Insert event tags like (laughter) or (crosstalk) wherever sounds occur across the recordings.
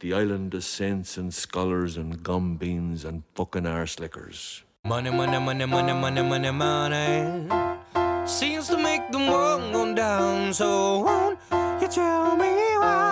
The island of saints and scholars and gombeens and fucking arse lickers. Money, money, money, money, money, money, money seems to make the world go down. So won't you tell me why?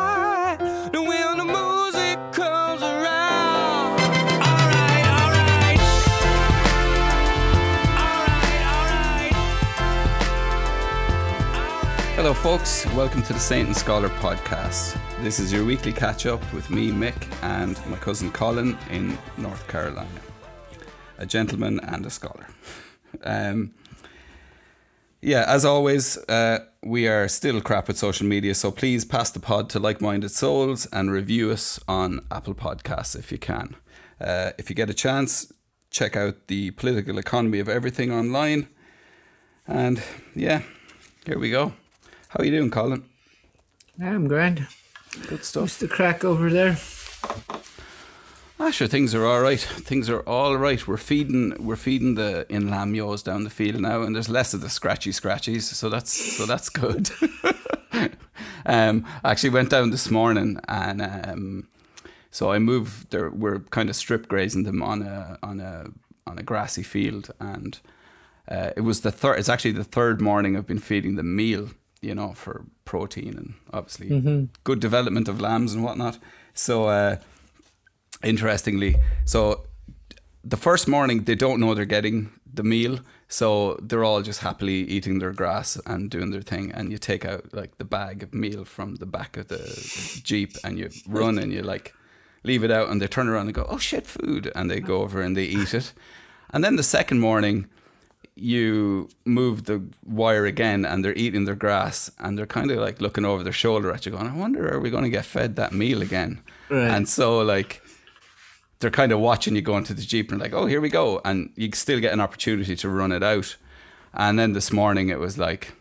Hello, folks. Welcome to the Saint and Scholar podcast. This is your weekly catch up with me, Mick, and my cousin Colin in North Carolina, a gentleman and a scholar. Um, yeah, as always, uh, we are still crap at social media, so please pass the pod to like minded souls and review us on Apple Podcasts if you can. Uh, if you get a chance, check out the political economy of everything online. And yeah, here we go. How are you doing, Colin? I'm grand. Good stuff. What's the crack over there? Ah, sure, things are all right. Things are all right. We're feeding, we're feeding the in-lamb ewes down the field now, and there's less of the scratchy scratchies, so that's so that's good. (laughs) um, I actually went down this morning, and um, so I moved. There, we're kind of strip grazing them on a on a on a grassy field, and uh, it was the third. It's actually the third morning I've been feeding them meal, you know, for protein and obviously good development of lambs and whatnot. So. Uh, interestingly, so the first morning they don't know they're getting the meal, so they're all just happily eating their grass and doing their thing. And you take out like the bag of meal from the back of the, the jeep, and you run and you like leave it out, and they turn around and go, "Oh shit, food!" and they go over and they eat it. And then the second morning, you move the wire again and they're eating their grass and they're kind of like looking over their shoulder at you going, I wonder, are we going to get fed that meal again? Right. And so like they're kind of watching you go into the Jeep and like, oh, here we go. And you still get an opportunity to run it out. And then this morning it was like,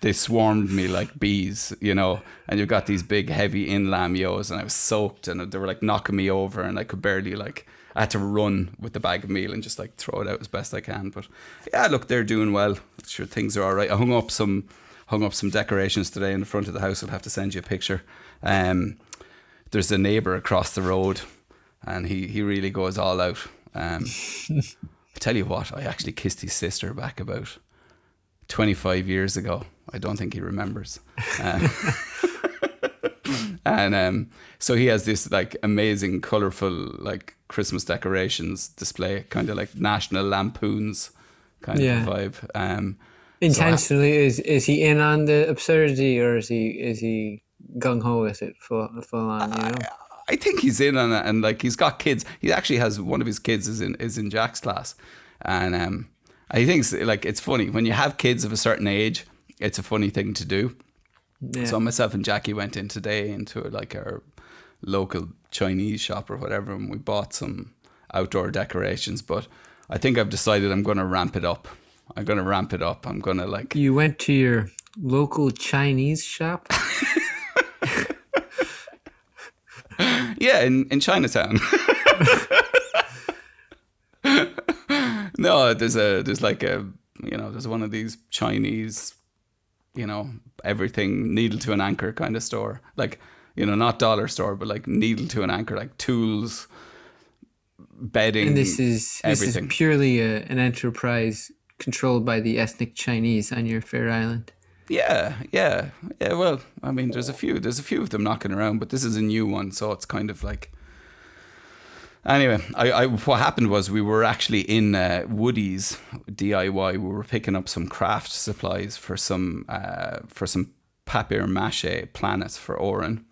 they swarmed me like bees, you know, and you've got these big heavy in-lamb ewes and I was soaked and they were like knocking me over and I could barely like, I had to run with the bag of meal and just like throw it out as best I can. But yeah, look, they're doing well. Sure, things are all right. I hung up some, hung up some decorations today in the front of the house. I'll have to send you a picture. Um, there's a neighbor across the road and he, he really goes all out. Um, I tell you what, I actually kissed his sister back about 25 years ago. I don't think he remembers. Um, (laughs) and um, so he has this like amazing, colorful like Christmas decorations display, kind of like National Lampoons kind Yeah. of vibe. Um, Intentionally, is is he in on the absurdity or is he is he gung ho with it full full on? You know. I think he's in on it, and like he's got kids. He actually has one of his kids is in is in Jack's class, and um, I think like it's funny when you have kids of a certain age. It's a funny thing to do. Yeah. So myself and Jackie went in today into like our local Chinese shop or whatever, and we bought some outdoor decorations. But I think I've decided I'm going to ramp it up. I'm going to ramp it up. I'm going to like you went to your local Chinese shop. (laughs) Yeah, in, in Chinatown. (laughs) no, there's a there's like a you know there's one of these Chinese, you know everything needle to an anchor kind of store, like you know not dollar store, but like needle to an anchor, like tools, bedding, And this is this is purely a, an enterprise controlled by the ethnic Chinese on your fair island. Yeah, yeah, yeah. Well, I mean, there's a few, there's a few of them knocking around, but this is a new one, so it's kind of like. Anyway, I, I what happened was we were actually in uh, Woody's DIY. We were picking up some craft supplies for some uh, for some papier mâché planets for Oren,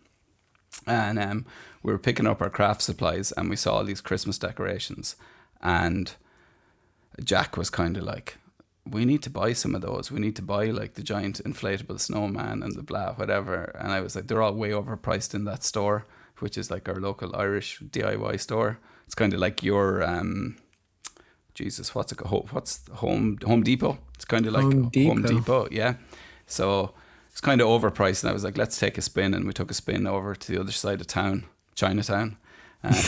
and um, we were picking up our craft supplies, and we saw all these Christmas decorations, and Jack was kind of like, we need to buy some of those. We need to buy like the giant inflatable snowman and the blah, whatever. And I was like, they're all way overpriced in that store, which is like our local Irish DIY store. It's kind of like your, um, Jesus, what's it called? What's Home Home Depot? It's kind of like Home Home Depot. Depot, yeah. So it's kind of overpriced. And I was like, let's take a spin. And we took a spin over to the other side of town, Chinatown. Uh,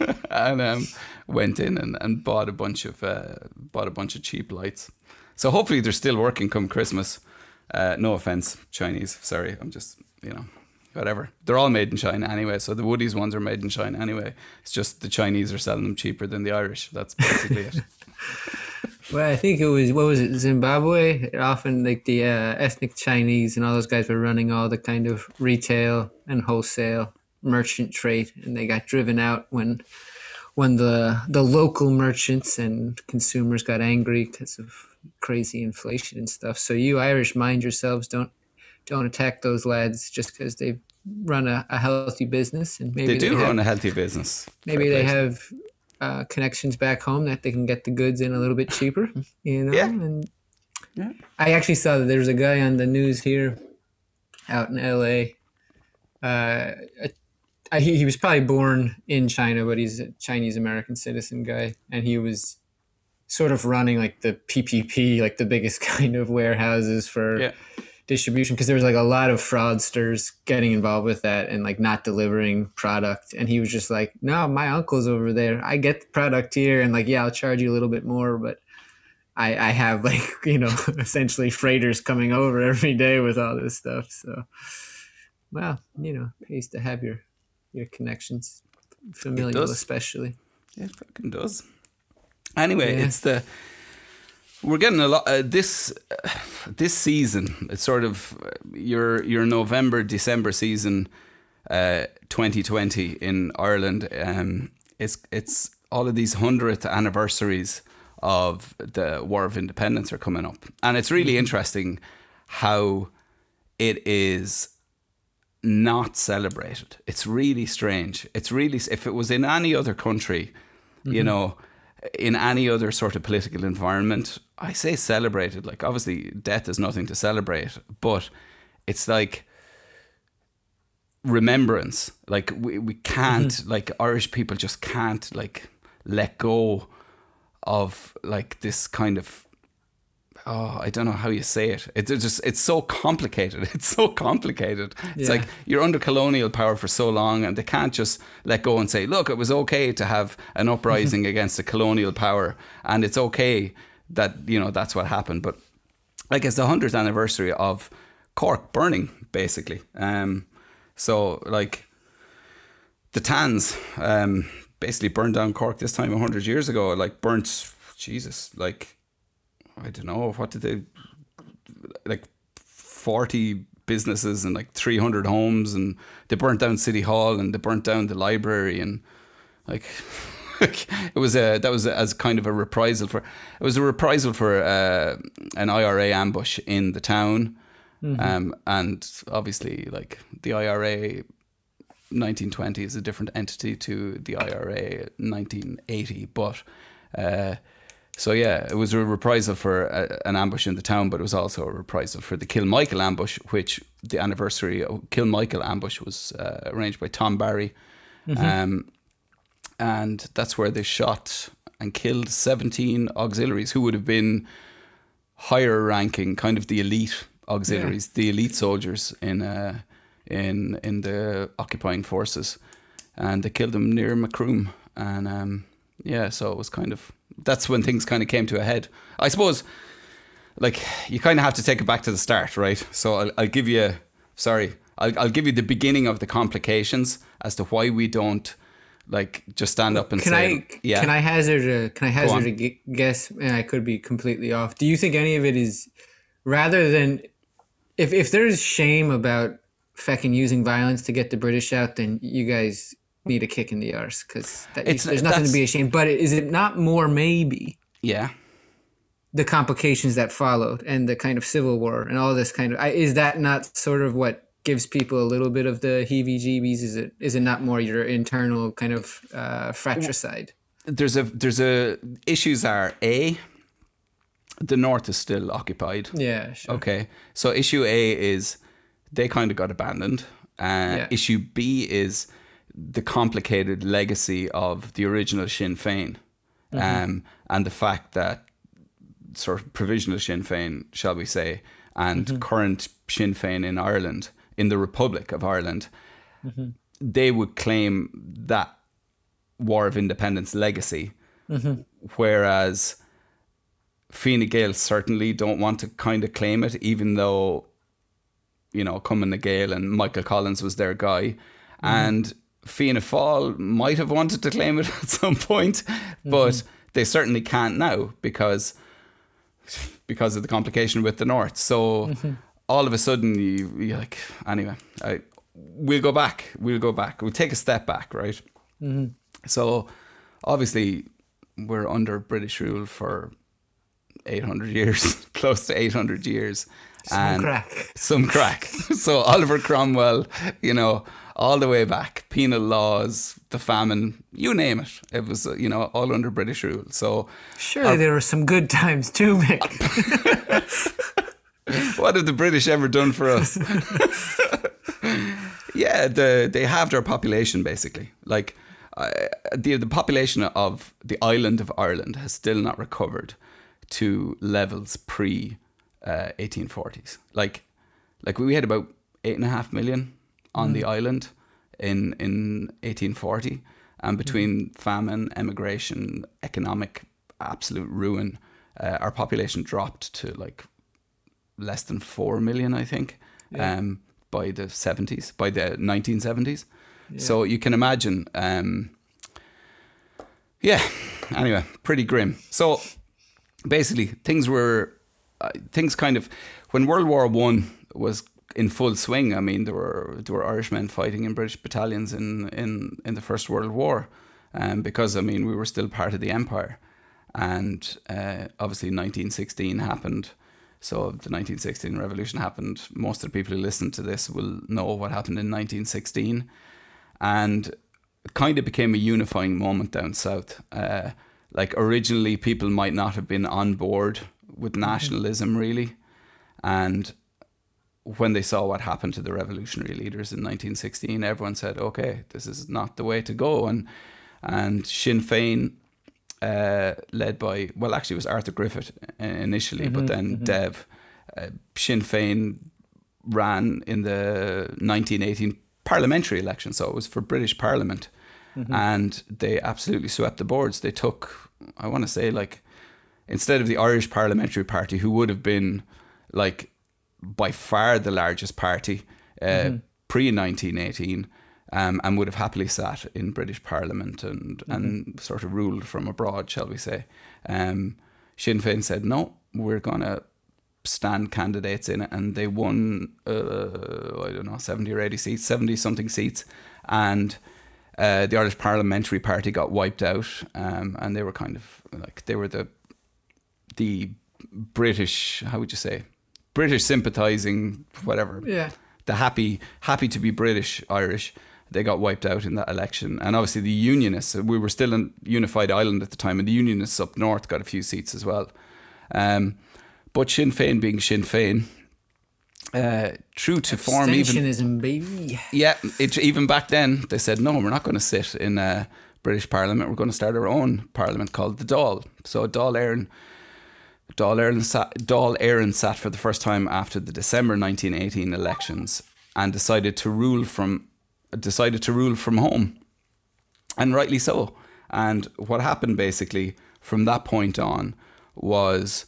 (laughs) and um, went in and, and bought a bunch of uh, bought a bunch of cheap lights. So hopefully they're still working come Christmas. Uh, no offense, Chinese. Sorry, I'm just you know whatever. They're all made in China anyway. So the Woody's ones are made in China anyway. It's just the Chinese are selling them cheaper than the Irish. That's basically it. (laughs) Well, I think it was what was it Zimbabwe? Often like the uh, ethnic Chinese and all those guys were running all the kind of retail and wholesale merchant trade, and they got driven out when when the the local merchants and consumers got angry because of crazy inflation and stuff. So you Irish mind yourselves, don't don't attack those lads just because they run a, a healthy business and maybe They do have, run a healthy business. maybe they play. have uh, connections back home that they can get the goods in a little bit cheaper, (laughs) you know. Yeah. And Yeah. I actually saw that there was a guy on the news here, out in L.A. Uh, I, he, he was probably born in China, but he's a Chinese American citizen guy, and he was sort of running like the PPP, like the biggest (laughs) kind of warehouses for Yeah. Distribution because there was like a lot of fraudsters getting involved with that and like not delivering product. And he was just like no my uncle's over there. I get the product here and like yeah i'll charge you a little bit more but i i have (laughs) like you know (laughs) essentially freighters coming over every day with all this stuff. So well you know pays to have your your connections familial especially. Yeah, it fucking does. Anyway, Yeah. it's the we're getting a lot uh, this uh, this season. It's sort of uh, your your November December season, uh, 2020 in Ireland. Um, it's it's all of these hundredth anniversaries of the War of Independence are coming up, and it's really interesting how it is not celebrated. It's really strange. It's really if it was in any other country, you know, in any other sort of political environment, I say celebrated. Like obviously death is nothing to celebrate, but it's like remembrance. Like we, we can't mm-hmm. like Irish people just can't like let go of like this kind of oh, I don't know how you say it. It's just it's so complicated. (laughs) It's so complicated. It's Yeah. like you're under colonial power for so long, and they can't just let go and say, "Look, it was okay to have an (laughs) uprising against a colonial power, and it's okay that you know that's what happened." But like it's the hundredth anniversary of Cork burning, basically. Um, so like the Tans um, basically burned down Cork this time hundred years ago. Like burnt, Jesus, like I don't know what did they like forty businesses and like three hundred homes, and they burnt down City Hall and they burnt down the library and like. (laughs) it was a that was as kind of a reprisal for it was a reprisal for uh, an IRA ambush in the town, um, and obviously like the IRA 1920 is a different entity to the IRA 1980. But uh, so yeah, it was a reprisal for a, an ambush in the town, but it was also a reprisal for the Kilmichael ambush, which the anniversary of Kilmichael ambush was uh, arranged by Tom Barry, um, and that's where they shot and killed 17 auxiliaries who would have been higher ranking, kind of the elite auxiliaries, the elite soldiers in uh, in in the occupying forces, and they killed them near Macroom, and um, yeah, so it was kind of that's when things kind of came to a head. I suppose, like you kind of have to take it back to the start, right? So I'll, I'll give you, sorry, I'll I'll give you the beginning of the complications as to why we don't like just stand up and Can say, I yeah, can I hazard a can I hazard a guess? And I could be completely off. Do you think any of it is rather than if if there's shame about fucking using violence to get the British out, then you guys need a kick in the arse because there's nothing to be ashamed. But is it not more maybe yeah. the complications that followed and the kind of civil war and all this kind of I, is that not sort of what gives people a little bit of the heebie-jeebies? Is it is it not more your internal kind of uh, fratricide? there's a there's a issues are a the north is still occupied. Yeah, sure. Okay, so issue A is they kind of got abandoned. Uh, Yeah. Issue B is the complicated legacy of the original Sinn Féin, mm-hmm. um, and the fact that sort of provisional Sinn Féin, shall we say, and mm-hmm. current Sinn Féin in Ireland, in the Republic of Ireland, mm-hmm. they would claim that War of Independence legacy, whereas Fine Gael certainly don't want to kind of claim it, even though you know, Cumann na nGaedheal and Michael Collins was their guy. And Fianna Fáil might have wanted to claim it (laughs) at some point, mm-hmm. but they certainly can't now because because of the complication with the North. So mm-hmm. all of a sudden, you, you're like, anyway, I, we'll go back. We'll go back. We'll take a step back, right? Mm-hmm. So obviously, we're under British rule for 800 years, (laughs) close to 800 years. Some crack. Some crack. (laughs) so Oliver Cromwell, you know, all the way back, penal laws, the famine, you name it. It was, uh, you know, all under British rule. So Surely there were some good times too, Mick. (laughs) what have the British ever done for us? (laughs) yeah, the, they halved our population basically. Like uh, the the population of the island of Ireland has still not recovered to levels pre uh, 1840s. Like like we had about eight and a half million on the island in in 1840, and between famine, emigration, economic absolute ruin, uh, our population dropped to like less than 4 million, I think, um, by the 70s, by the 1970s. So you can imagine, um, yeah, anyway, pretty grim. So basically, things were, uh, things kind of, when World War One was in full swing, I mean, there were there were Irishmen fighting in British battalions in, in, in the First World War, um, because, I mean, we were still part of the Empire. And uh, obviously, 1916 happened. So the 1916 revolution happened. Most of the people who listen to this will know what happened in 1916, and it kind of became a unifying moment down south. Uh, like originally, people might not have been on board with nationalism really, and when they saw what happened to the revolutionary leaders in 1916, everyone said, "Okay, this is not the way to go." And and Sinn Féin uh, led by well, actually, it was Arthur Griffith initially, but then Dev uh, Sinn Féin ran in the 1918 parliamentary election, so it was for British Parliament, and they absolutely swept the boards. They took, I want to say, like instead of the Irish Parliamentary Party, who would have been like by far the largest party uh, pre 1918 um, and would have happily sat in British Parliament and, and sort of ruled from abroad, shall we say. Um, Sinn Féin said, no, we're going to stand candidates in it. And they won, uh, I don't know, 70 or 80 seats, 70 something seats. And uh, the Irish Parliamentary Party got wiped out. Um, and they were kind of like, they were the the British, how would you say, British sympathising, whatever. Yeah. The happy, happy to be British Irish. They got wiped out in that election, and obviously the Unionists. We were still in unified Ireland at the time, and the Unionists up north got a few seats as well. Um, but Sinn Féin being Sinn Féin, uh, true to form, even baby. yeah, it, even back then they said no, we're not going to sit in uh, British Parliament. We're going to start our own parliament called the Dáil. So Dáil Éireann, Dáil Éireann sat, sat for the first time after the December 1918 elections and decided to rule from decided to rule from home, and rightly so. And what happened basically from that point on was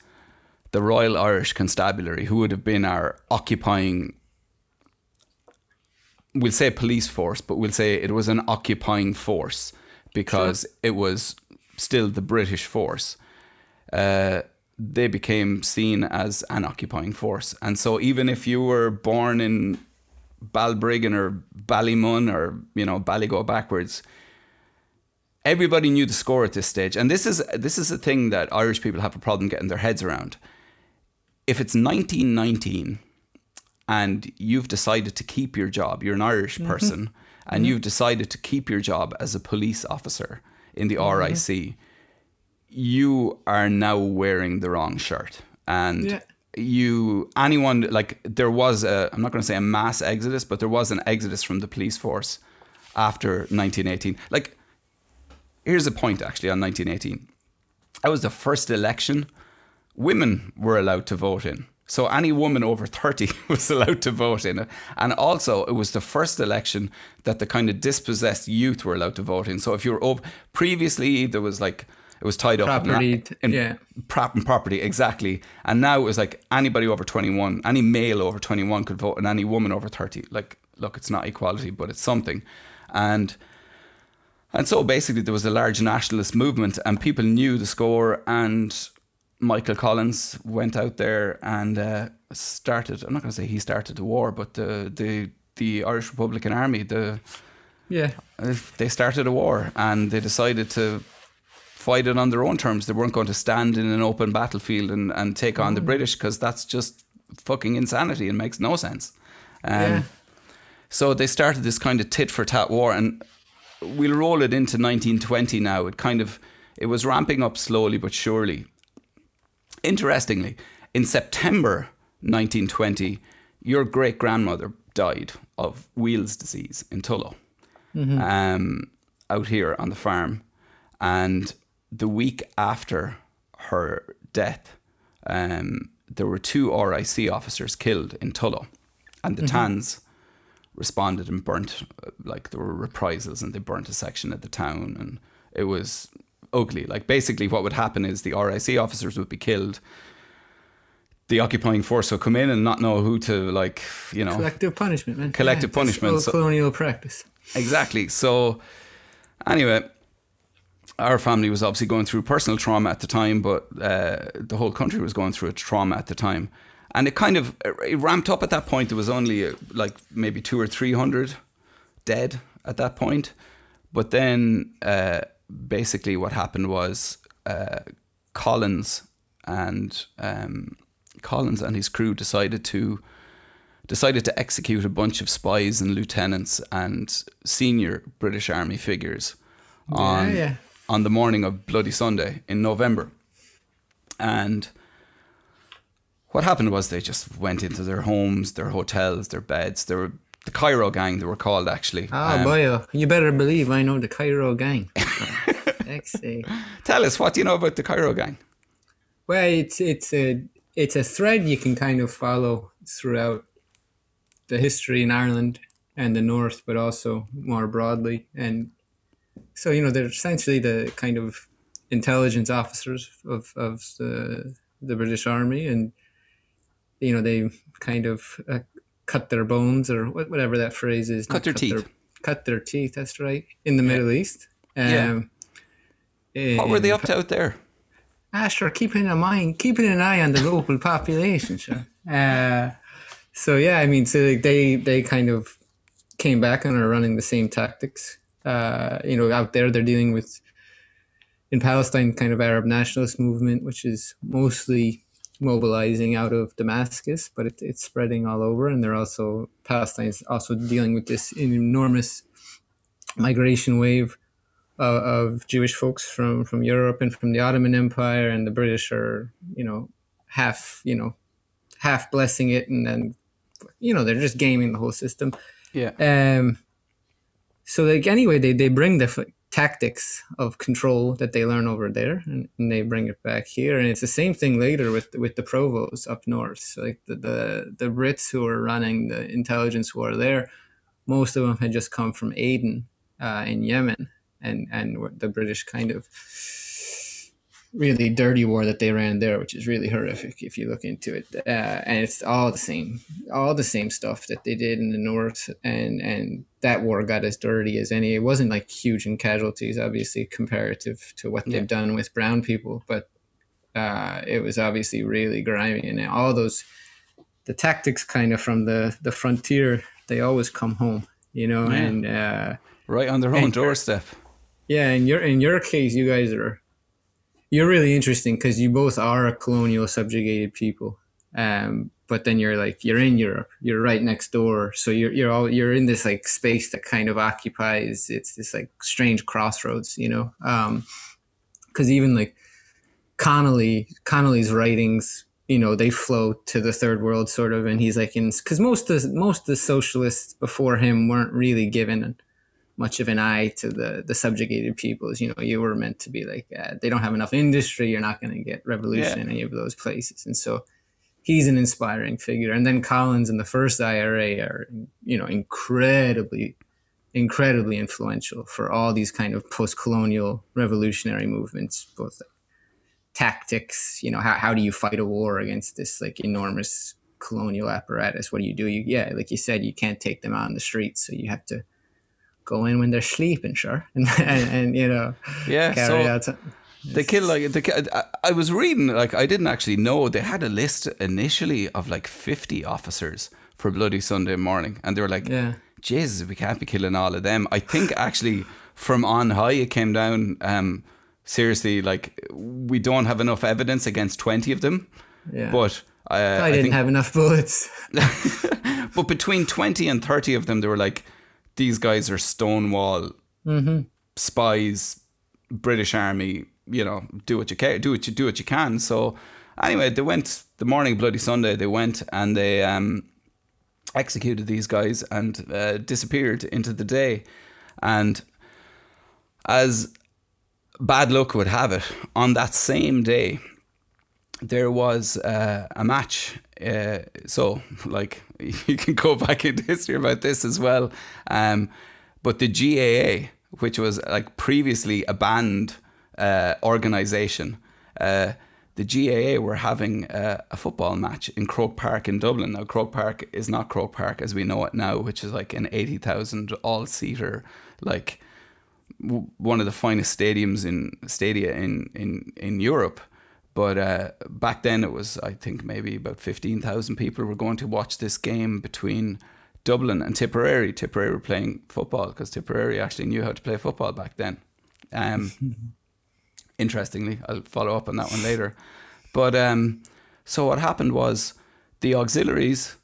the Royal Irish Constabulary, who would have been our occupying we'll say police force, but we'll say it was an occupying force because it was still the British force. Uh, they became seen as an occupying force, and so even if you were born in Balbriggan or Ballymun or you know Ballygo backwards, everybody knew the score at this stage. And this is this is a thing that Irish people have a problem getting their heads around. If it's 1919 and you've decided to keep your job, you're an Irish mm-hmm. person, and mm-hmm. you've decided to keep your job as a police officer in the mm-hmm. RIC, you are now wearing the wrong shirt. And Yeah. you, anyone, like, there was a, I'm not going to say a mass exodus, but there was an exodus from the police force after 1918. Like, here's a point actually on 1918. That was the first election women were allowed to vote in. So any woman over 30 (laughs) was allowed to vote in it. And also, it was the first election that the kind of dispossessed youth were allowed to vote in. So if you were over, previously, there was like, It was tied up in- Property, in, yeah. prop and property exactly. And now it was like anybody over twenty one, any male over twenty one could vote, and any woman over thirty. Like, look, it's not equality, but it's something. And and so basically, there was a large nationalist movement, and people knew the score. And Michael Collins went out there and uh, started. I'm not going to say he started the war, but the the the Irish Republican Army, the Yeah. uh, they started a war, and they decided to fight it on their own terms. They weren't going to stand in an open battlefield and, and take on the British because that's just fucking insanity and makes no sense. Um, Yeah. So they started this kind of tit for tat war, and we'll roll it into 1920 now. It kind of it was ramping up slowly but surely. Interestingly, in September 1920, your great grandmother died of Weil's disease in Tullow, um, out here on the farm. And the week after her death, um, there were two RIC officers killed in Tullow, and the Tans responded and burnt like there were reprisals and they burnt a section of the town and it was ugly like basically what would happen is the RIC officers would be killed the occupying force would come in and not know who to like you know Collective punishment, man. Collective that's punishment, so- colonial practice. Exactly. So, anyway, our family was obviously going through personal trauma at the time, but uh, the whole country was going through a trauma at the time, and it kind of it ramped up at that point. There was only uh, like maybe two or three hundred dead at that point, but then uh, basically what happened was uh, Collins and um, Collins and his crew decided to decided to execute a bunch of spies and lieutenants and senior British Army figures on yeah. On the morning of Bloody Sunday in November. And what happened was they just went into their homes, their hotels, their beds. They were the Cairo gang. They were called actually. Ah, Um, boy, oh, you better believe I know the Cairo gang. (laughs) Tell us what do you know about the Cairo gang? Well, it's it's a it's a thread you can kind of follow throughout the history in Ireland and the North, but also more broadly. And so you know they're essentially the kind of intelligence officers of of the the British Army, and you know they kind of uh, cut their bones or wha- whatever that phrase is. Cut their teeth. cut their teeth. That's right. In the Middle East. Yeah. Um, What were they up to out there? Ah, sure. Keeping in mind, keeping an eye on the local (laughs) population, sure. Uh, so yeah, I mean, so they they kind of came back and are running the same tactics. Uh, you know, out there they're dealing with in Palestine, kind of Arab nationalist movement, which is mostly mobilizing out of Damascus, but it, it's spreading all over. And they're also Palestine's also dealing with this enormous migration wave of, of Jewish folks from from Europe and from the Ottoman Empire, and the British are you know half you know half blessing it, and then you know they're just gaming the whole system. Yeah. Um, so like anyway, they they bring the f- tactics of control that they learn over there, and, and they bring it back here, and it's the same thing later with with the provos up north. So like the the, the Brits who are running the intelligence war there, most of them had just come from Aden uh, in Yemen, and and the British kind of really dirty war that they ran there, which is really horrific if you look into it. Uh, and it's all the same, all the same stuff that they did in the north, and and that war got as dirty as any. It wasn't like huge in casualties, obviously, comparative to what Yeah. they've done with brown people, but uh, it was obviously really grimy, and all those the tactics kind of from the the frontier, they always come home, you know, Yeah. and. Uh, Right on their own doorstep. yeah, in your in your case, you guys are you're really interesting because you both are a colonial subjugated people. Um, but then you're like you're in Europe, you're right next door, so you're you're all you're in this like space that kind of occupies it's this like strange crossroads, you know. Um, because even like Connolly Connolly's writings, you know, they flow to the third world sort of, and he's like in because most of most the socialists before him weren't really given much of an eye to the the subjugated peoples. You know, you were meant to be like uh, they don't have enough industry. You're not going to get revolution Yeah. in any of those places, and so he's an inspiring figure. And then Collins and the first IRA are you know incredibly incredibly influential for all these kind of post-colonial revolutionary movements, both like tactics. You know, how how do you fight a war against this like enormous colonial apparatus? What do you do? You yeah, like you said, you can't take them out on the streets, so you have to go in when they're sleeping, sure, (laughs) and and, and you know, Yeah, carry so- out. some- They kill like they, I, I was reading like I didn't actually know they had a list initially of like fifty officers for Bloody Sunday morning, and they were like, Yeah. Jesus, we can't be killing all of them." I think actually from on high it came down. Um, seriously, like we don't have enough evidence against twenty of them, Yeah. but. Uh, I didn't think, have enough bullets. (laughs) but between 20 and 30 of them, they were like, these guys are Stonewall spies, British Army, you know, do what you can, do what you do what you can. So anyway, they went the morning Bloody Sunday, they went and they um, executed these guys and uh, disappeared into the day. And as bad luck would have it, on that same day, there was uh, a match. Uh, so, like, (laughs) you can go back into history about this as well. Um, but the GAA, which was like previously a banned uh, organization, uh, the GAA were having a, a football match in Croke Park in Dublin. Now, Croke Park is not Croke Park as we know it now, which is like an 80,000 all seater, like w- one of the finest stadiums in stadia in, in, in Europe. But uh, back then it was, I think, maybe about 15,000 people were going to watch this game between Dublin and Tipperary. Tipperary were playing football because Tipperary actually knew how to play football back then. Um, (laughs) interestingly, I'll follow up on that one later. But um, so what happened was the auxiliaries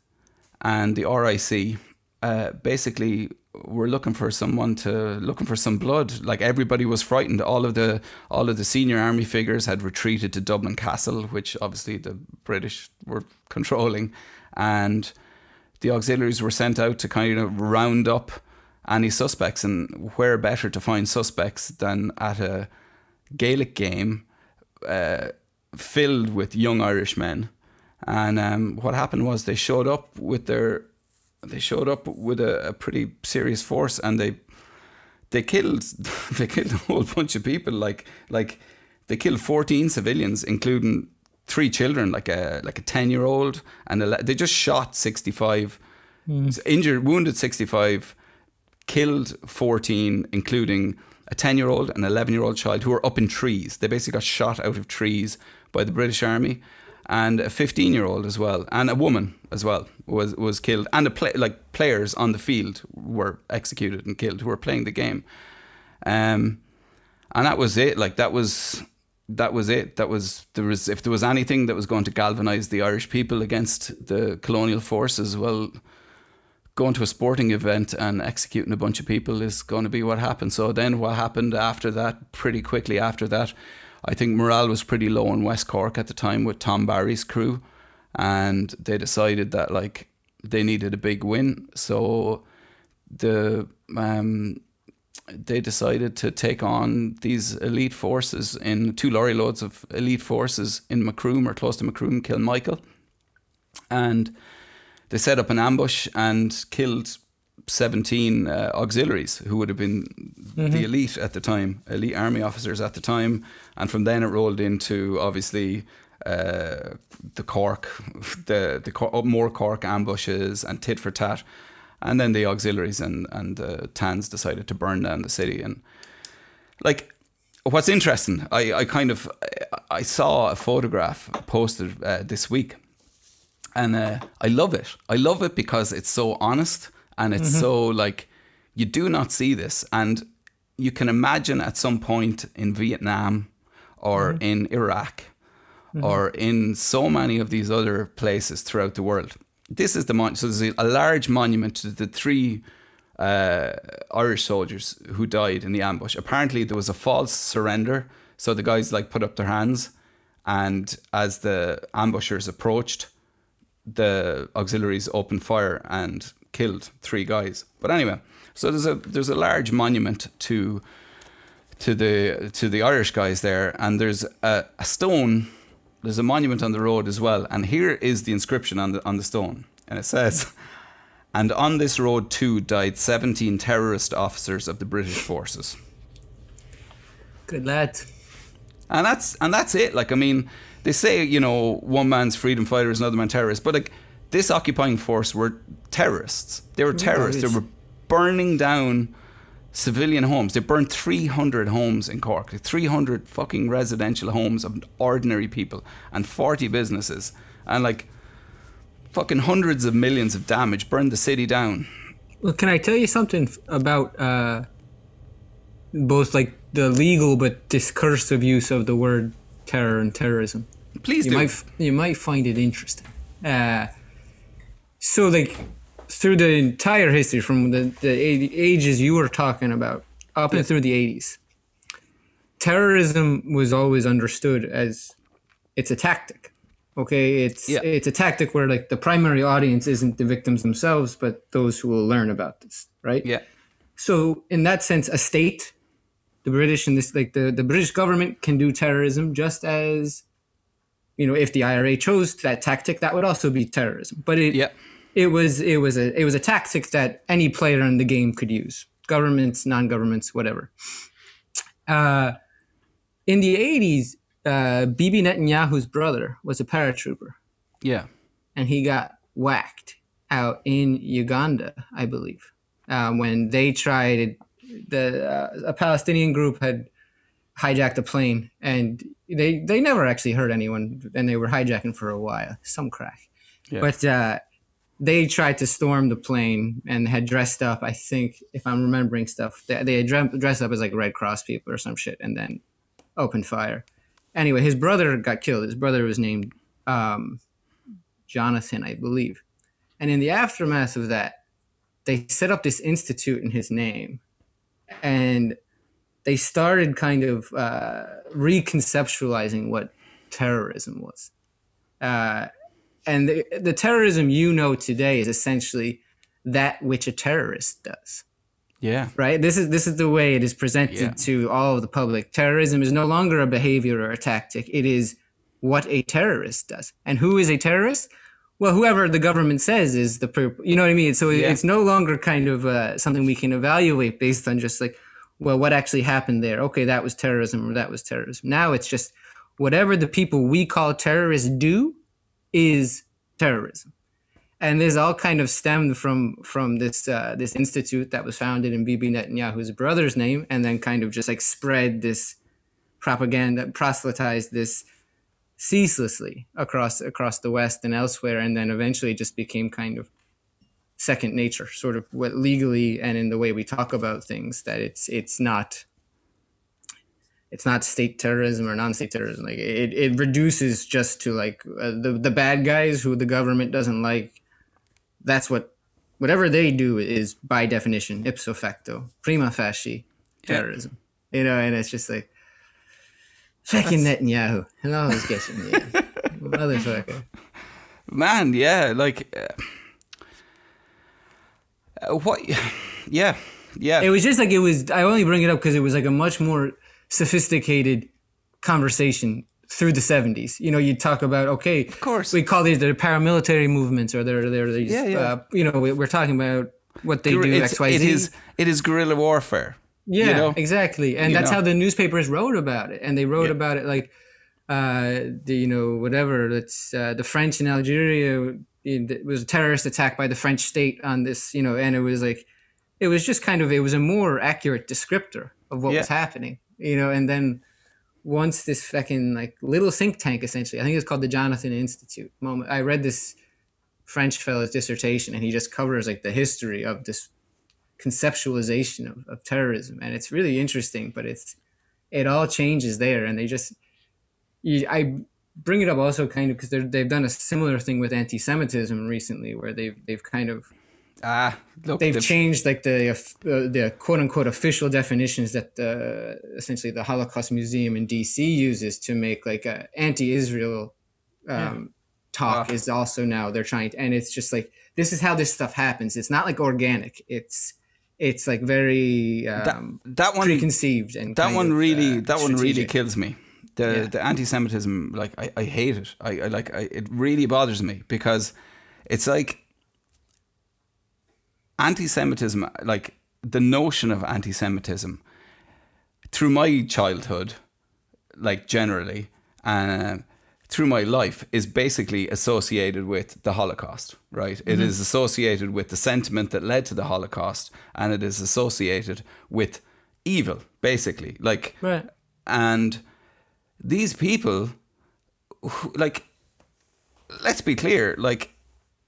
and the RIC uh, basically were looking for someone to looking for some blood. Like everybody was frightened. All of the all of the senior army figures had retreated to Dublin Castle, which obviously the British were controlling, and the auxiliaries were sent out to kind of round up any suspects. And where better to find suspects than at a Gaelic game uh, filled with young Irish men. And um, what happened was they showed up with their they showed up with a, a pretty serious force and they they killed (laughs) they killed a whole bunch of people. Like like they killed 14 civilians including three children like a like a 10 year old and they just shot 65 hmm. injured wounded 65 killed 14 including a 10 year old and 11 year old child who were up in trees. They basically got shot out of trees by the british army and a 15 year old as well and a woman as well was was killed and a play, like players on the field were executed and killed who were playing the game um and that was it like that was that was it that was there was if there was anything that was going to galvanize the irish people against the colonial forces well going to a sporting event and executing a bunch of people is going to be what happened. So then what happened after that, pretty quickly after that, I think morale was pretty low in West Cork at the time with Tom Barry's crew. And they decided that like they needed a big win. So the um, they decided to take on these elite forces in two lorry loads of elite forces in Macroom or close to Macroom, Kilmichael. And they set up an ambush and killed 17 uh, auxiliaries who would have been the elite at the time, elite army officers at the time. And from then it rolled into obviously uh, the Cork, (laughs) the, the Cor- more Cork ambushes and tit for tat. And then the auxiliaries and, and the Tans decided to burn down the city. And like, what's interesting, I, I kind of, I saw a photograph posted uh, this week and uh, I love it. I love it because it's so honest and it's so like you do not see this, and you can imagine at some point in Vietnam or in Iraq or in so many of these other places throughout the world. This is the mon- so there's a large monument to the three uh, Irish soldiers who died in the ambush. Apparently, there was a false surrender, so the guys like put up their hands, and as the ambushers approached, the auxiliaries opened fire and killed three guys. But anyway, so there's a there's a large monument to to the to the Irish guys there, and there's a, a stone. There's a monument on the road as well, and here is the inscription on the on the stone, and it says, And on this road too died 17 terrorist officers of the British forces. Good lad. And that's and that's it. Like I mean, they say you know one man's freedom fighter is another man terrorist, but like this occupying force were terrorists. They were terrorists. They were burning down civilian homes. They burned 300 homes in Cork. 300 fucking residential homes of ordinary people and 40 businesses and like fucking hundreds of millions of damage. Burned the city down. Well, can I tell you something about uh, both like the legal but discursive use of the word terror and terrorism? Please you do. might you might find it interesting. Uh, so like through the entire history from the, the ages you were talking about up and through the 80s terrorism was always understood as it's a tactic okay it's Yeah. it's a tactic where like the primary audience isn't the victims themselves but those who will learn about this right yeah. so in that sense a state the british and this like the, the british government can do terrorism just as you know if the ira chose that tactic that would also be terrorism but it Yeah. It was it was a it was a tactic that any player in the game could use governments non-governments whatever uh, in the 80s uh, bibi netanyahu's brother was a paratrooper Yeah. and he got whacked out in Uganda, I believe, uh, when they tried. The uh, a Palestinian group had hijacked a plane, and they they never actually hurt anyone, and they were hijacking for a while, some crack. Yeah. But uh, they tried to storm the plane and had dressed up. I think, if I'm remembering stuff, they, they had dressed up as like Red Cross people or some shit, and then opened fire. Anyway, his brother got killed. His brother was named um, Jonathan, I believe. And in the aftermath of that, they set up this institute in his name, and they started kind of uh, reconceptualizing what terrorism was. Uh, and the, the terrorism you know today is essentially that which a terrorist does. Yeah. right? This is this is the way it is presented Yeah. to all of the public. Terrorism is no longer a behavior or a tactic. It is what a terrorist does. And who is a terrorist? Well whoever the government says is the per- you know what i mean? So Yeah. it's no longer kind of uh, something we can evaluate based on just like well what actually happened there? Okay that was terrorism or that was terrorism. Now it's just whatever the people we call terrorists do is terrorism. And this all kind of stemmed from from this uh, this institute that was founded in Bibi Netanyahu's brother's name, and then kind of just like spread this propaganda, proselytized this ceaselessly across across the West and elsewhere, and then eventually just became kind of second nature, sort of what legally and in the way we talk about things that it's it's not it's not state terrorism or non-state terrorism. Like it, it reduces just to like uh, the the bad guys who the government doesn't like. That's what whatever they do is by definition ipso facto prima facie terrorism. You know, and it's just like fucking Netanyahu. And always gets in the end. Motherfucker. Man, yeah, like uh, uh, what? (sighs) Yeah, yeah, It was just like it was. I only bring it up because it was like a much more sophisticated conversation through the seventies. You know, you talk about okay, of course. we call these the paramilitary movements, or they're they're these. Yeah, yeah. Uh, you know, we- we're talking about what they do. It's- X Y Z. it is it is guerrilla warfare. Yeah, you know? exactly, and You that's know? how the newspapers wrote about it, and they wrote Yeah. about it like, uh, the you know whatever. That's uh, the French in Algeria. It was a terrorist attack by the French state on this, you know, and it was like, it was just kind of it was a more accurate descriptor of what was happening, you know, and then once this fucking like little think tank essentially, I think it's called the Jonathan Institute. Moment, I read this French fellow's dissertation, and he just covers like the history of this conceptualization of, of terrorism and it's really interesting but it's it all changes there and they just you, i bring it up also kind of because they've done a similar thing with anti-semitism recently where they've they've kind of Ah, look, they've the- changed like the uh, the quote unquote official definitions that the essentially the Holocaust Museum in DC uses to make like a anti-Israel um, talk Ah. is also now they're trying to, and it's just like this is how this stuff happens. It's not like organic. It's it's like very um, that one preconceived and that one of, really uh, that one really kills me the Yeah. the anti-semitism like i, I hate it I, I like I, it really bothers me because it's like anti-Semitism, like the notion of anti-Semitism, through my childhood, like generally, uh, through my life, is basically associated with the Holocaust, right? It is associated with the sentiment that led to the Holocaust, and it is associated with evil, basically. Like, Right. and these people, who, like, let's be clear, like,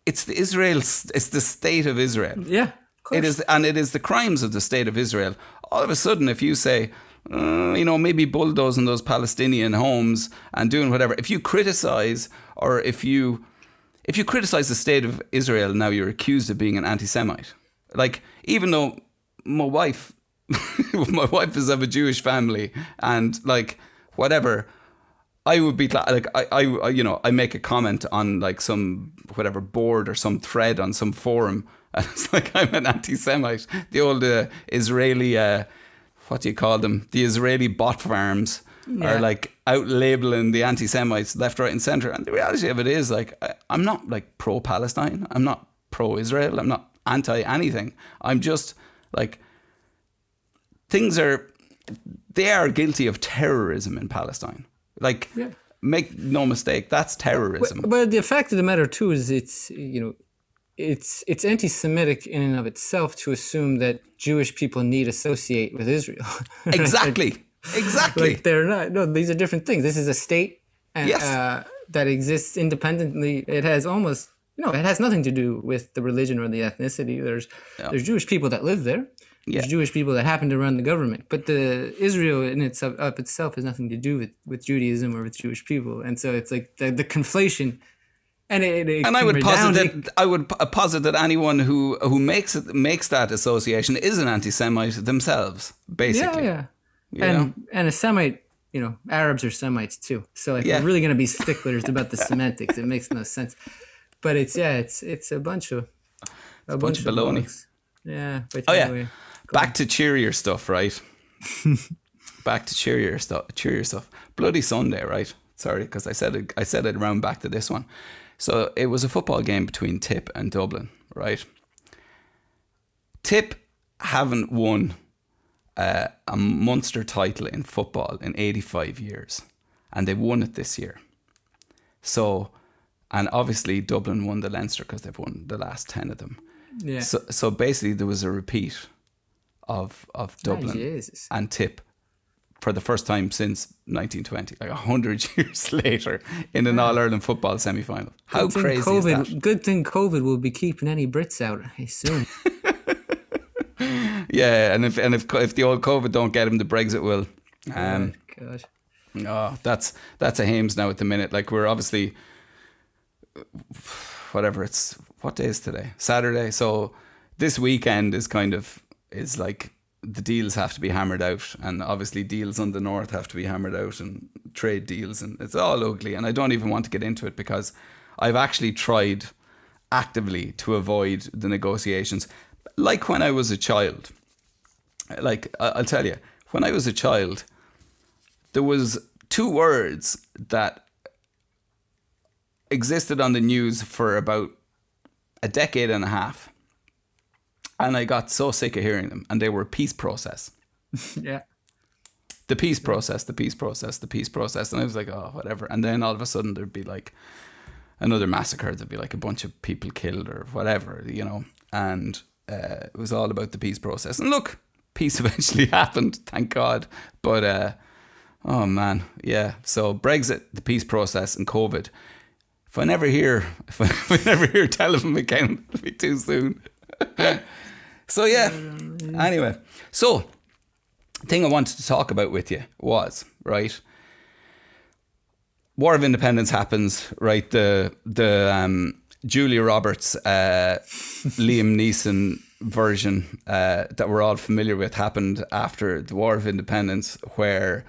it's the Israel, it's the state of Israel. Yeah. Of. It is, and it is the crimes of the state of Israel. All of a sudden, if you say, uh, you know, maybe bulldozing those Palestinian homes and doing whatever, if you criticize or if you if you criticize the state of Israel, now you're accused of being an anti-Semite. Like, even though my wife, (laughs) my wife is of a Jewish family, and like whatever. I would be like I, I you know I make a comment on like some whatever board or some thread on some forum (laughs) and it's like I'm an anti-Semite. The old uh, Israeli uh, what do you call them? The Israeli bot farms Yeah. are like out labeling the anti-Semites left, right, and center. And the reality of it is like I, I'm not like pro-Palestine. I'm not pro-Israel. I'm not anti anything. I'm just like things are they are guilty of terrorism in Palestine. Like, Yeah. make no mistake, that's terrorism. But the fact of the matter too is it's you know it's it's anti-Semitic in and of itself to assume that Jewish people need associate with Israel. (laughs) exactly, exactly. like they're not. No, these are different things. This is a state and, Yes. uh, that exists independently. It has almost no. It has nothing to do with the religion or the ethnicity. There's there's Jewish people that live there. Yeah. Jewish people that happen to run the government, but the Israel in itself up itself has nothing to do with, with Judaism or with Jewish people, and so it's like the, the conflation, and it, it and I would posit that I would uh, posit that anyone who who makes it makes that association is an anti-Semite themselves, yeah, basically. yeah, You and know? and a Semite, you know, Arabs are Semites too. So if Yeah. we're really gonna be sticklers about the (laughs) semantics, it makes no sense. But it's yeah, it's it's a bunch of a, bunch of baloney. Yeah. But Oh yeah. Back to cheerier stuff, right? (laughs) back to cheerier stuff. Cheerier stuff. Bloody Sunday, right? Sorry, because I said it. I said it around back to this one. So it was a football game between Tip and Dublin, right? Tip haven't won uh, a Munster title in football in 85 years, and they won it this year. So, and obviously Dublin won the Leinster because they've won the last 10 of them. yeah. So, so basically, there was a repeat of of Dublin and Tip for the first time since 1920, like hundred (laughs) years later, in an All Ireland football semi final. How crazy COVID, is that? Good thing COVID will be keeping any Brits out. I assume. (laughs) Yeah, and if and if if the old COVID don't get him, the Brexit will. Um, Gosh. Oh, that's that's a Hames now at the minute. Like we're obviously whatever it's what day is today? Saturday. So this weekend is kind of is like the deals have to be hammered out and obviously deals on the north have to be hammered out and trade deals and it's all ugly and I don't even want to get into it because I've actually tried actively to avoid the negotiations. Like when I was a child like I'll tell you when I was a child there was two words that existed on the news for about a decade and a half and i got so sick of hearing them and they were peace process. (laughs) Yeah. the peace process the peace process the peace process. And i was like oh whatever. And then all of a sudden there'd be like another massacre. There'd be like a bunch of people killed or whatever you know? And uh, it was all about the peace process. And look peace (laughs) eventually happened thank god. But uh, oh man. Yeah. So brexit the peace process and covid. If i never hear if (laughs) i, if I never hear tell of them again it'll be too soon so yeah anyway so thing I wanted to talk about with you was right. War of Independence happens, right? The the um, Julia Roberts, uh, (laughs) Liam Neeson version uh, that we're all familiar with happened after the War of Independence, where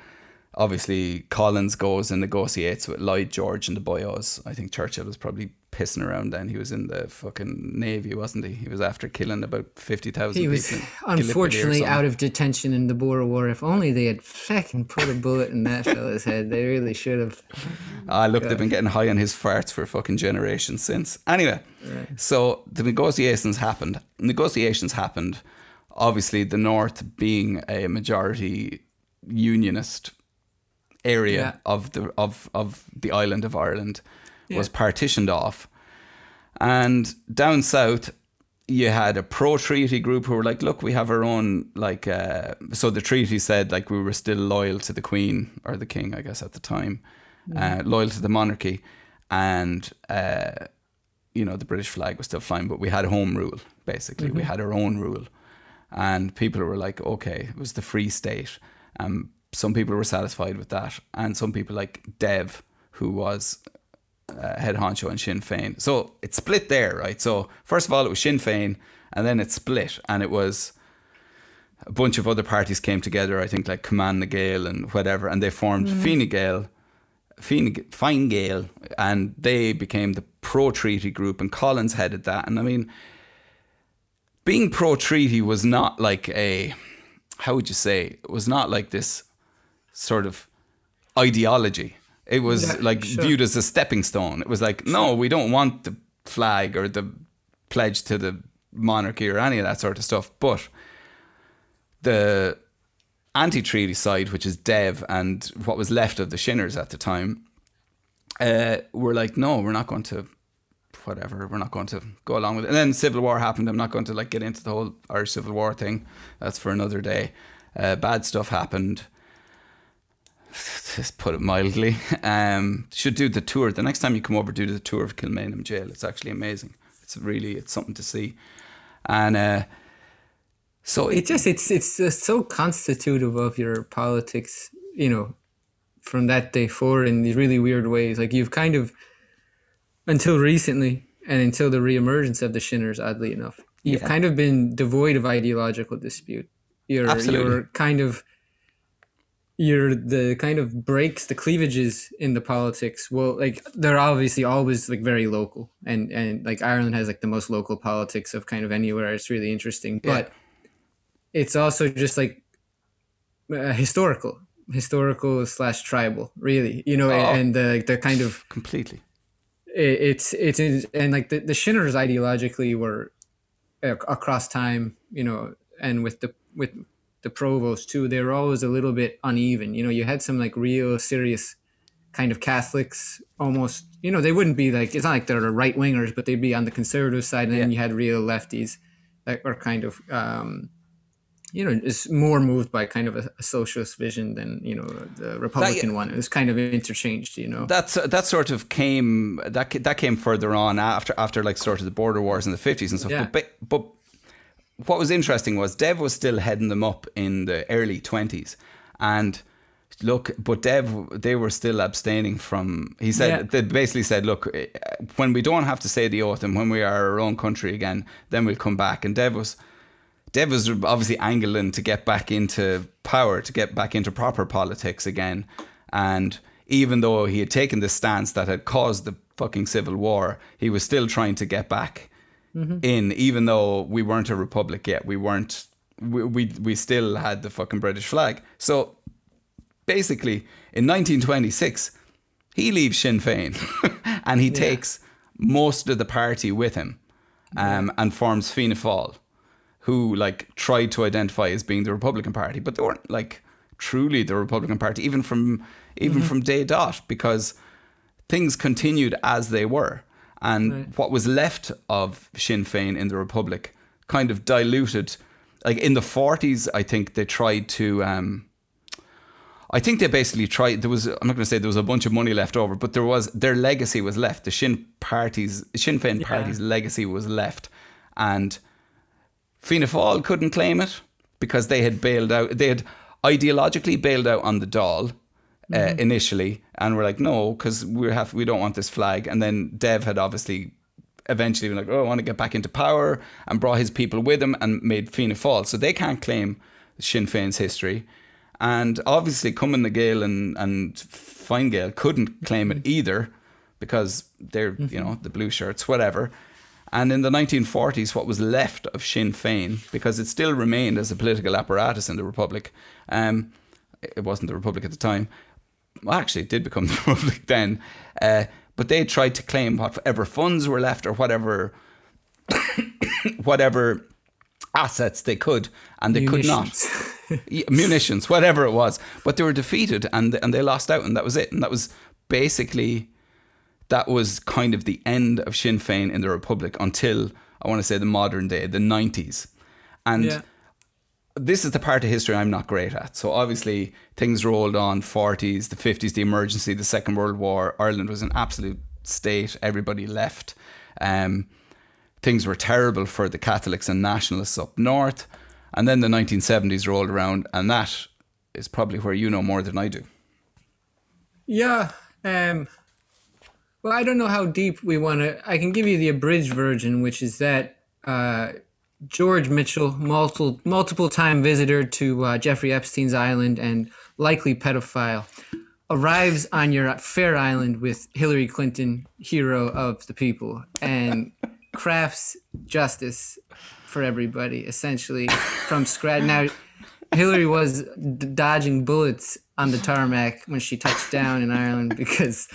obviously Collins goes and negotiates with Lloyd George and the Boyos. I think Churchill was probably pissing around then. He was in the fucking navy, wasn't he? He was after killing about fifty thousand He was in Gallipoli or unfortunately out of detention in the Boer War. If only they had fucking put a bullet in that fella's head. They really should have. Ah, look, they've been getting high on his farts for fucking generations since. Anyway, so the negotiations happened. Negotiations happened. Obviously, the North being a majority unionist area Yeah. of the of of the island of Ireland was partitioned off, and down south. You had a pro-treaty group who were like, "Look, we have our own like." Uh, so the treaty said like we were still loyal to the Queen or the King, I guess at the time, uh, loyal to the monarchy, and uh, you know the British flag was still flying, but we had home rule basically. We had our own rule, and people were like, "Okay, it was the free state." Um, some people were satisfied with that, and some people like Dev, who was uh, head honcho and Sinn Féin. So it split there, right? So first of all, it was Sinn Féin, and then it split, and it was a bunch of other parties came together. I think like Cumann na nGaedheal and whatever, and they formed Fine Gael, Fine, Fine Gael, and they became the pro treaty group, and Collins headed that. And I mean, being pro treaty was not like a, how would you say, it was not like this sort of ideology. It was Yeah, like sure. viewed as a stepping stone. It was like, no, we don't want the flag or the pledge to the monarchy or any of that sort of stuff. But the anti-treaty side, which is Dev and what was left of the Shinners at the time, uh, were like, no, we're not going to, whatever, we're not going to go along with it. And then Civil War happened. I'm not going to like get into the whole Irish Civil War thing. That's for another day. Uh, bad stuff happened. Just put it mildly. Um, should do the tour the next time you come over. Do the tour of Kilmainham Jail. It's actually amazing. It's really it's something to see. And uh, so It just it's it's just so constitutive of your politics, you know, from that day forward in these really weird ways. Like you've kind of until recently and until the reemergence of the Shinners, oddly enough, you've Yeah. kind of been devoid of ideological dispute. You're Absolutely. you're kind of you're the kind of breaks the cleavages in the politics well like they're obviously always like very local and and like ireland has like the most local politics of kind of anywhere it's really interesting Yeah. but it's also just like uh, historical historical slash tribal really you know Oh. and, the the kind of completely. it, it's it's and like the, the shinners ideologically were uh, across time you know and with the with the provos too they were always a little bit uneven you know you had some like real serious kind of catholics almost you know they wouldn't be like it's not like they're right wingers but they'd be on the conservative side and then you had real lefties that were kind of um you know is more moved by kind of a, a socialist vision than you know the republican one it was kind of interchanged you know That's that sort of came that that came further on after after like sort of the border wars in the fifties and stuff. Yeah. But, but what was interesting was Dev was still heading them up in the early twenties, and look, but Dev they were still abstaining from. He said Yeah. they basically said, look, eh, when we don't have to say the oath and when we are our own country again, then we'll come back. And Dev was. Dev was obviously angling to get back into power, to get back into proper politics again. And even though he had taken the stance that had caused the fucking civil war, he was still trying to get back in, even though we weren't a republic yet. We weren't. We, we we still had the fucking British flag. So basically, in 1926, he leaves Sinn Féin, (laughs) and he takes most of the party with him, um, and forms Fianna Fáil who like tried to identify as being the Republican Party, but they weren't like truly the Republican Party, even from even from day dot, because things continued as they were, and what was left of Sinn Féin in the Republic kind of diluted. Like in the forties, I think they tried to. Um, I think they basically tried. There was. I'm not going to say there was a bunch of money left over, but there was. Their legacy was left. The Sinn party's Sinn Féin party's legacy was left, and Fianna Fáil couldn't claim it because they had bailed out. They had ideologically bailed out on the Dáil uh, initially, and we're like, no, because we have we don't want this flag. And then Dev had obviously eventually been like, oh, I want to get back into power, and brought his people with him and made Fianna Fáil. So they can't claim Sinn Féin's history. And obviously, Cumann na nGaedheal and, and Fine Gael couldn't claim it either because they're, you know, the blue shirts, whatever. And in the 1940s, what was left of Sinn Féin, because it still remained as a political apparatus in the Republic, um, it wasn't the Republic at the time. Well, actually, it did become (laughs) the Republic then. Uh, but they tried to claim whatever funds were left or whatever, (coughs) whatever assets they could, and they could not. (laughs) Munitions, whatever it was. But they were defeated and and they lost out, and that was it. And that was basically that was kind of the end of Sinn Féin in the Republic until I want to say the modern day, the nineties. And Yeah. This is the part of history I'm not great at. So obviously things rolled on 40s, the 50s, the emergency, the Second World War. Ireland was an absolute state. Everybody left. Um, things were terrible for the Catholics and nationalists up north. And then the 1970s rolled around, and that is probably where you know more than I do. Yeah. Um, well, I don't know how deep we want to. I can give you the abridged version, which is that uh, George Mitchell, multiple multiple time visitor to uh, Jeffrey Epstein's island and likely pedophile, arrives on your fair island with Hillary Clinton, hero of the people, and (laughs) crafts justice for everybody, essentially from scratch. Now, Hillary was d- dodging bullets on the tarmac when she touched down in Ireland because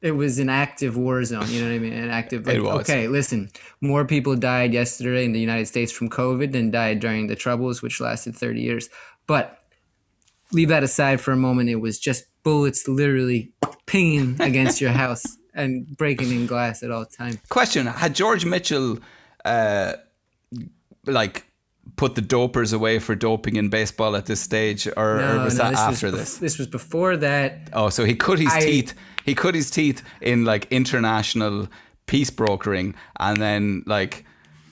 it was an active war zone. You know what I mean? An active. Like, It was. Okay, listen. More people died yesterday in the United States from COVID than died during the Troubles, which lasted 30 years. But leave that aside for a moment. It was just bullets literally pinging (laughs) against your house and breaking in glass at all times. Question: Had George Mitchell, uh, like, put the dopers away for doping in baseball at this stage, or, or was that this after was, this? This was before that. Oh, so he cut his I- teeth. He cut his teeth in like international peace brokering, and then like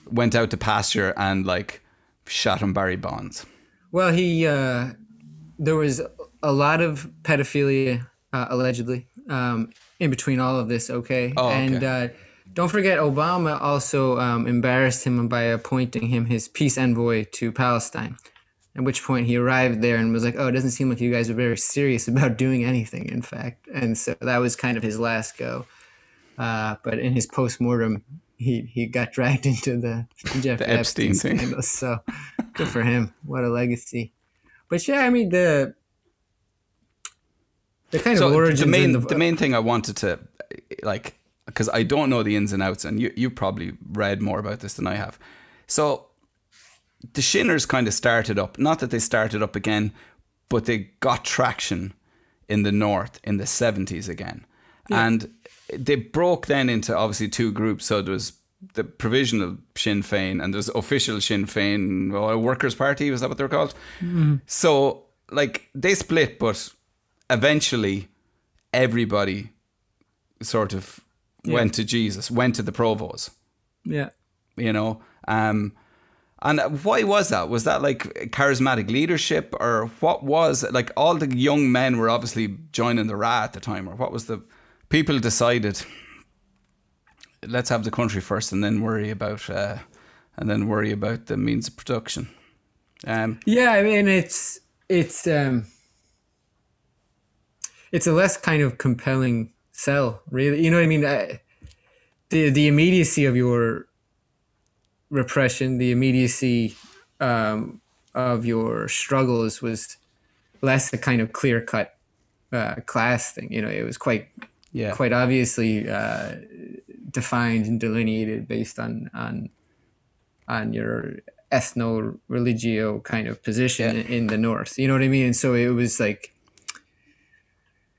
went out to pasture and like shot him Barry Bonds. Well, he uh, there was a lot of pedophilia uh, allegedly um, in between all of this. Okay, Oh, okay. and uh, don't forget Obama also um, embarrassed him by appointing him his peace envoy to Palestine. At which point he arrived there and was like, "Oh, it doesn't seem like you guys are very serious about doing anything." In fact, and so that was kind of his last go. Uh, but in his post mortem, he he got dragged (laughs) into the Jeff The Epstein thing. scandal. So good for him. What a legacy. But yeah, I mean the the kind So of origins. the main the, the main thing I wanted to like because I don't know the ins and outs, and you you probably read more about this than I have. So the Shinners kind of started up. Not that they started up again, but they got traction in the north in the seventies again, and they broke then into obviously two groups. So there was the provisional Sinn Féin and there's official Sinn Féin or Workers' Party. Was that what they were called? Mm-hmm. So like they split, but eventually everybody sort of went to Jesus, went to the Provos, yeah. you know. Um, and why was that? Was that like charismatic leadership, or what was like all the young men were obviously joining the RA at the time, or what was the people decided? Let's have the country first, and then worry about, uh, and then worry about the means of production. Um, Yeah, I mean it's it's um it's a less kind of compelling sell, really. You know what I mean? I, the the immediacy of your repression, the immediacy um, of your struggles was less a kind of clear cut uh, class thing. You know, it was quite yeah, quite obviously uh, defined and delineated based on on on your ethno religio kind of position Yeah. in, the north. You know what I mean? And so it was like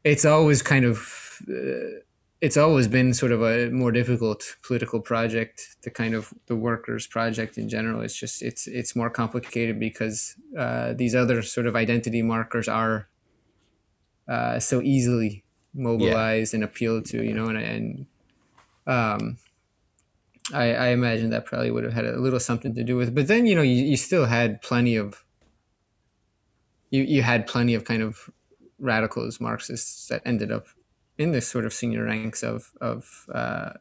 it's always kind of uh, it's always been sort of a more difficult political project the kind of the workers project in general it's just it's it's more complicated because uh, these other sort of identity markers are uh, so easily mobilized and appealed to you know and, and um I, I imagine that probably would have had a little something to do with it. but then you know you, you still had plenty of you, you had plenty of kind of radicals marxists that ended up in this sort of senior ranks of of uh,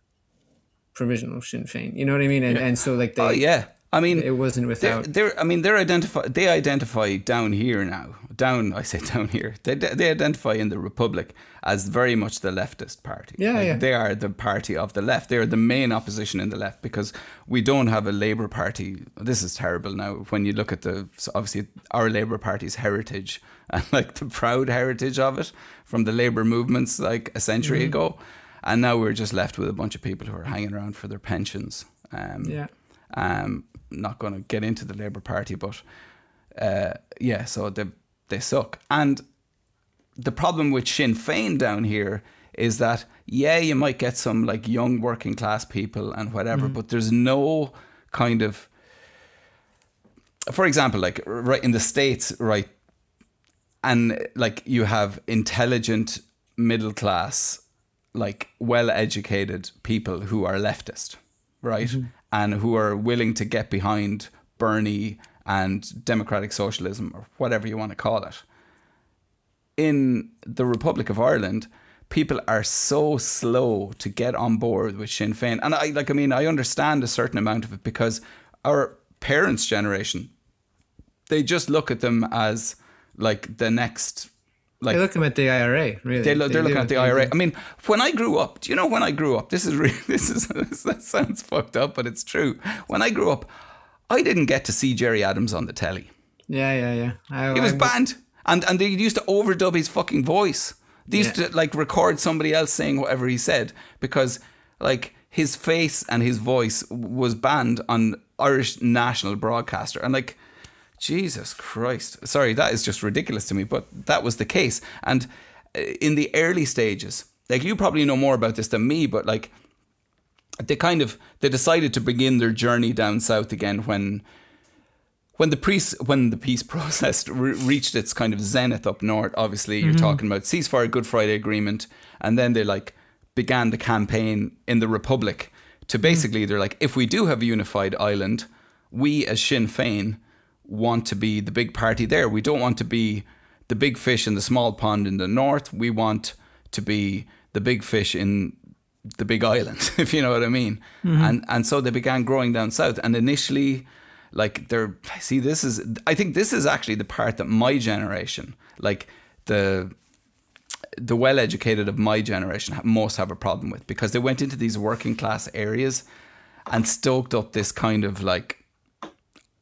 provisional Sinn Féin. You know what I mean? And and so like they oh yeah, I mean, It wasn't they're, without. they're I mean they're identify they identify down here now down I say down here they they identify in the Republic as very much the leftist party Yeah, Like, yeah. they are the party of the left they're the main opposition in the left because we don't have a Labour Party this is terrible now when you look at the obviously our Labour Party's heritage (laughs) and like the proud heritage of it from the Labour movements like a century Mm-hmm. ago and now we're just left with a bunch of people who are hanging around for their pensions um, Yeah. um, not going to get into the Labour Party, but uh, yeah, so they they suck. And the problem with Sinn Féin down here is that yeah, you might get some like young working class people and whatever, mm. but there's no kind of, for example, like right in the states, right, and like you have intelligent middle class like well educated people who are leftist right? Mm-hmm. And who are willing to get behind bernie and democratic socialism or whatever you want to call it in the republic of ireland people are so slow to get on board with sinn féin and i like i mean i understand a certain amount of it because our parents generation they just look at them as like the next like They look at the IRA, really. they lo- they're do. looking at the IRA. I mean, when I grew up, do you know when I grew up? This is really, (laughs) this is (laughs) that sounds fucked up, but it's true. When I grew up, I didn't get to see Gerry Adams on the telly. Yeah, yeah, yeah. I, He was I- banned, and and they used to overdub his fucking voice. They used Yeah. to like record somebody else saying whatever he said because like his face and his voice was banned on Irish national broadcaster, and like. Jesus Christ. Sorry, that is just ridiculous to me, but that was the case. And uh, in the early stages, like you probably know more about this than me, but like they kind of they decided to begin their journey down south again when when the peace when the peace (laughs) process re- reached its kind of zenith up north. Obviously, you're mm-hmm. talking about ceasefire, Good Friday Agreement, and then they like began the campaign in the Republic to mm. basically they're like, if we do have a unified island, we as Sinn Féin want to be the big party there. We don't want to be the big fish in the small pond in the north. We want to be the big fish in the big island, (laughs) if you know what I mean. Mm-hmm. And and so they began growing down south. And initially, like they're see, this is I think this is actually the part that my generation, like the the well educated of my generation, most have a problem with because they went into these working class areas and stoked up this kind of like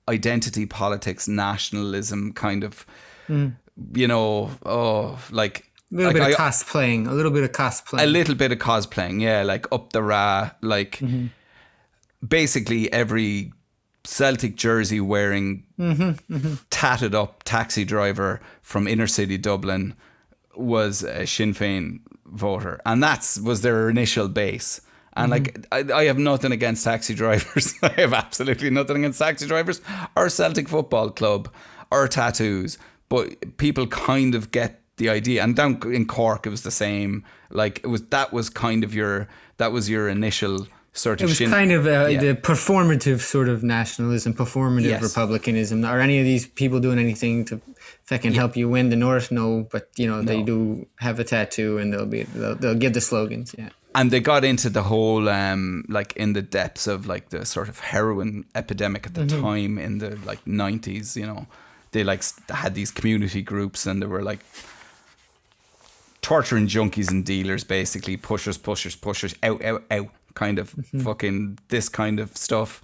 identity politics, nationalism kind of, mm. you know, oh, like A little like bit I- of cosplaying. A little bit of cosplaying. a little bit of cosplaying, yeah, like up the RA, like mm-hmm. basically every Celtic jersey wearing, mm-hmm, mm-hmm. tatted up taxi driver from inner city Dublin was a Sinn Féin voter, and that's was their initial base. And like, I, I have nothing against taxi drivers. (laughs) I have absolutely nothing against taxi drivers or Celtic Football Club or tattoos. But people kind of get the idea. And down in Cork, it was the same. Like it was that was kind of your that was your initial sort of It was Sinn- kind of uh, Yeah. the performative sort of nationalism, performative Yes. republicanism. Are any of these people doing anything to fucking help you win the North? No, but you know they do have a tattoo and they'll be they'll, they'll give the slogans. Yeah, and they got into the whole um like in the depths of like the sort of heroin epidemic at the time in the like 90s you know they like had these community groups and they were like torturing junkies and dealers basically pushers pushers pushers out out out kind of fucking this kind of stuff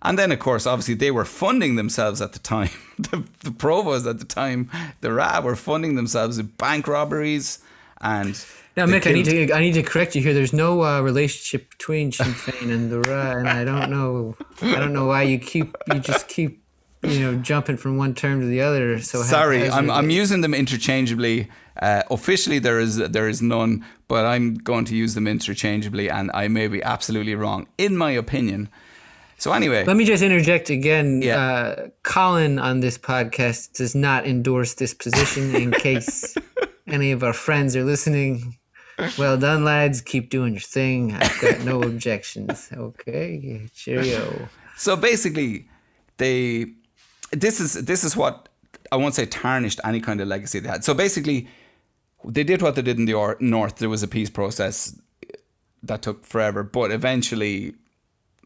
and then of course obviously they were funding themselves at the time (laughs) the, the provos at the time the RA were funding themselves with bank robberies and Now, Mick, I need to I need to correct you here. There's no uh, relationship between Sinn (laughs) Féin and the RA, and I don't know I don't know why you keep you just keep you know jumping from one term to the other. So Sorry, I'm, I'm using them interchangeably. Uh, officially, there is there is none, but I'm going to use them interchangeably, and I may be absolutely wrong, in my opinion. So anyway, Let me just interject again. Yeah. Uh, Colin on this podcast does not endorse this position. In (laughs) case any of our friends are listening, well done, lads. Keep doing your thing. I've got no (laughs) objections. Okay, cheerio. so basically, they this is this is what I won't say tarnished any kind of legacy they had. So basically, they did what they did in the or- north. There was a peace process that took forever, but eventually,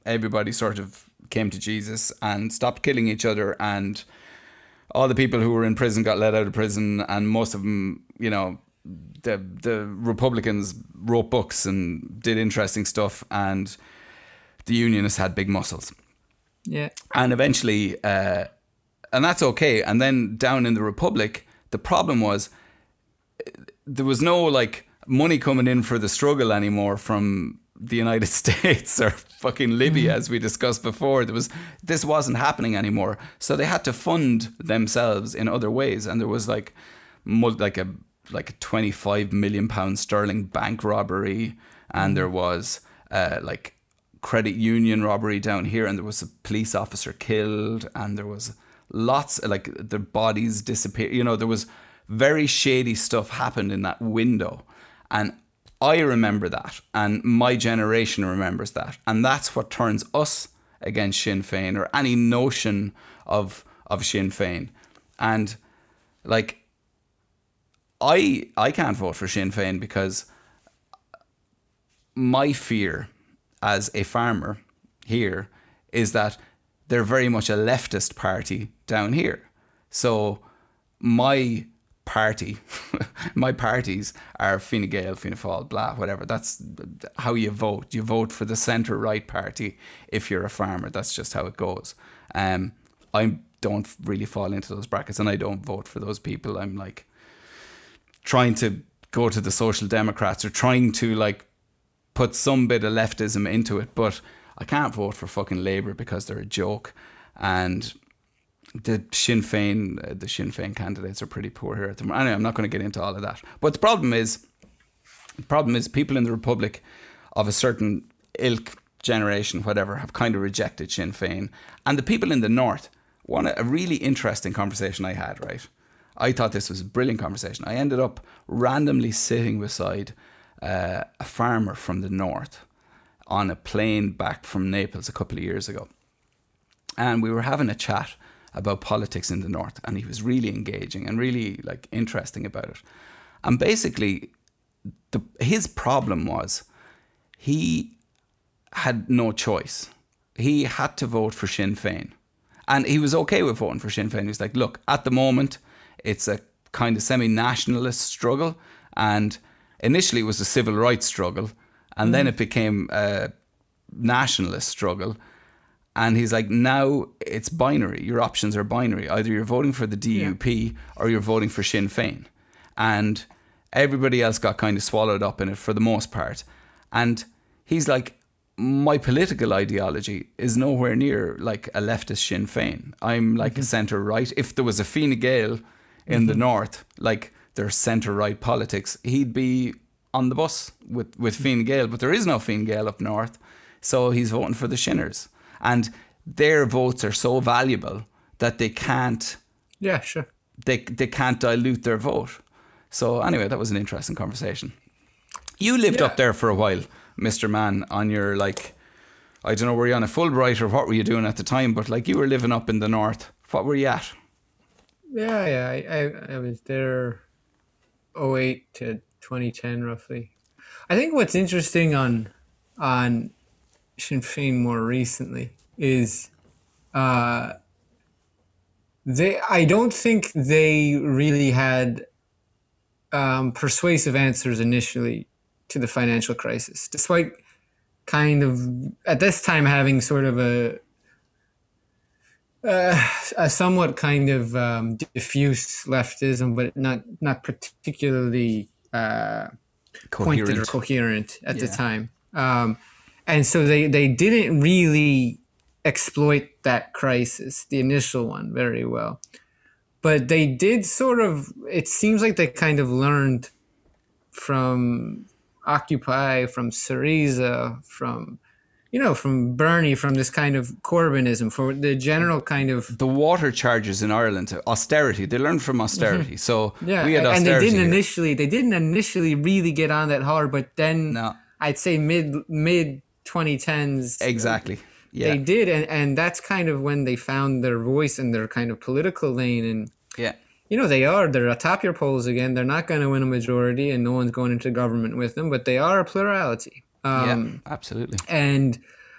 everybody sort of came to Jesus and stopped killing each other, and all the people who were in prison got let out of prison, and most of them, you know, the the Republicans wrote books and did interesting stuff, and the Unionists had big muscles Yeah. and eventually, uh, and that's okay. And then down in the Republic, the problem was there was no like money coming in for the struggle anymore from the United (laughs) States or fucking Libya, as we discussed before. There was this wasn't happening anymore, so they had to fund themselves in other ways, and there was like like a like a twenty five million pound sterling bank robbery, and there was uh, like credit union robbery down here, and there was a police officer killed, and there was lots like their bodies disappear. You know, there was very shady stuff happened in that window, and I remember that, and my generation remembers that, and that's what turns us against Sinn Féin or any notion of of Sinn Féin, and like. I I can't vote for Sinn Féin because my fear as a farmer here is that they're very much a leftist party down here. So my party, (laughs) my parties are Fine Gael, Fianna Fáil, blah, whatever. That's how you vote. You vote for the centre right party if you're a farmer. That's just how it goes. Um, I don't really fall into those brackets, and I don't vote for those people. I'm like trying to go to the Social Democrats or trying to like put some bit of leftism into it, but I can't vote for fucking Labour because they're a joke. And the Sinn Féin, uh, the Sinn Féin candidates are pretty poor here at the moment. Anyway, I'm not going to get into all of that. But the problem is, the problem is people in the Republic of a certain ilk, generation, whatever, have kind of rejected Sinn Féin. And the people in the North, one a really interesting conversation I had, right? I thought this was a brilliant conversation. I ended up randomly sitting beside uh, a farmer from the north on a plane back from Naples a couple of years ago. And we were having a chat about politics in the north and he was really engaging and really like interesting about it. And basically the his problem was he had no choice. He had to vote for Sinn Féin. And he was okay with voting for Sinn Féin. He was like, look, at the moment, it's a kind of semi nationalist struggle. And initially, it was a civil rights struggle. And then mm. it became a nationalist struggle. And he's like, now it's binary. Your options are binary. Either you're voting for the DUP or you're voting for Sinn Féin. And everybody else got kind of swallowed up in it for the most part. And he's like, my political ideology is nowhere near like a leftist Sinn Féin. I'm like a mm-hmm. centre right. If there was a Fine Gael in the mm-hmm. north, like their centre right politics, he'd be on the bus with, with mm-hmm. Fine Gael. But there is no Fine Gael up north. So he's voting for the Shinners. And their votes are so valuable that they can't Yeah, sure. they they can't dilute their vote. So anyway, that was an interesting conversation. You lived Yeah. up there for a while, Mister Man, on your like, I don't know, were you on a Fulbright or what were you doing at the time? But like, you were living up in the north. What were you at? Yeah, yeah. I, I, I was there 08 to 2010 roughly. I think what's interesting on on Sinn Féin more recently is uh they I don't think they really had um, persuasive answers initially to the financial crisis, despite kind of at this time having sort of a uh, a somewhat kind of um, diffuse leftism, but not not particularly uh, pointed or coherent at the time. Um, and so they they didn't really exploit that crisis, the initial one, very well. But they did sort of. It seems like they kind of learned from Occupy, from Syriza, from you know, from Bernie, from this kind of Corbynism, for the general kind of the water charges in Ireland, austerity. They learned from austerity. So Mm-hmm. yeah, we had and they didn't here. initially. They didn't initially really get on that hard, but then No. I'd say mid mid 2010s exactly. Yeah. they did, and and that's kind of when they found their voice and their kind of political lane and. yeah. you know they are they're atop your polls again they're not going to win a majority and no one's going into government with them but they are a plurality um, yeah. Absolutely. and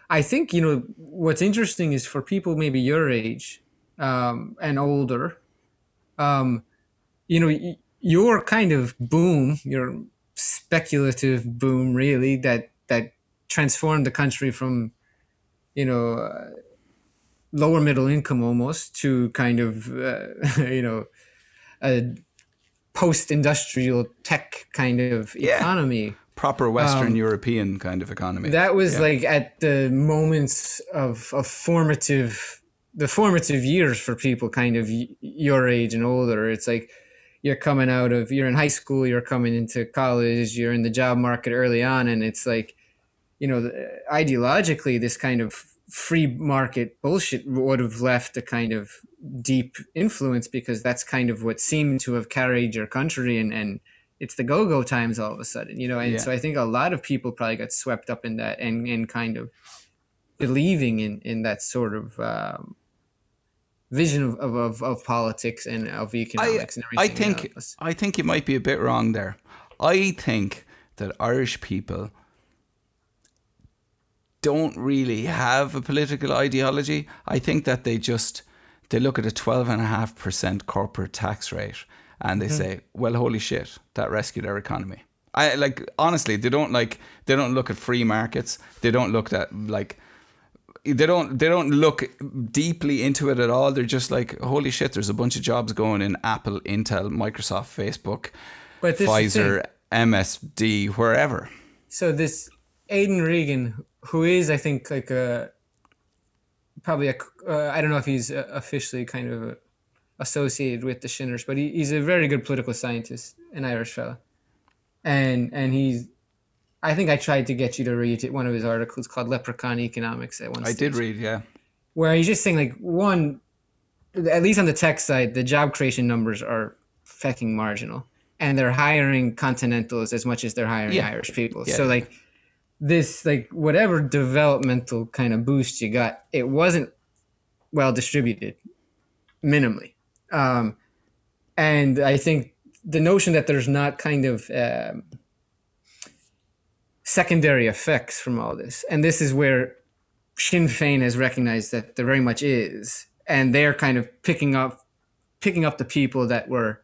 I think you know what's interesting is for people maybe your age um, and older, um, you know, y- your kind of boom, your speculative boom, really that that transformed the country from, you know, uh, lower middle income almost to kind of uh, (laughs) you know a post-industrial tech kind of Yeah. economy Proper Western Um, European kind of economy. that was Yeah. like at the moments of, of formative the formative years for people kind of y- your age and older it's like you're coming out of you're in high school you're coming into college you're in the job market early on and it's like you know the- ideologically this kind of free market bullshit would have left a kind of deep influence because that's kind of what seemed to have carried your country and and it's the go-go times all of a sudden you know and Yeah. so i think a lot of people probably got swept up in that and and kind of believing in in that sort of um, vision of, of, of, politics and of economics and I everything think else. I think you might be a bit wrong there. I think that Irish people don't really have a political ideology. I think that they just they look at a twelve and a half percent corporate tax rate and they hmm. say, "Well, holy shit, that rescued our economy." I like honestly, they don't like they don't look at free markets. They don't look at like they don't they don't look deeply into it at all. They're just like, holy shit, there's a bunch of jobs going in Apple, Intel, Microsoft, Facebook, But this is the Pfizer, MSD, wherever. so this Aidan Regan, who is I think like a probably a uh, I don't know if he's uh, officially kind of associated with the Shinners, but he, he's a very good political scientist, an Irish fella, and and he's. I think I tried to get you to read one of his articles called "Leprechaun Economics" at one. I stage. did read, yeah. where he's just saying like one at least on the tech side the job creation numbers are fucking marginal and they're hiring continentals as much as they're hiring Yeah. irish people Yeah. so like this like whatever developmental kind of boost you got it wasn't well distributed minimally um and i think the notion that there's not kind of um, secondary effects from all this and this is where Sinn Féin has recognized that there very much is, and they're kind of picking up, picking up the people that were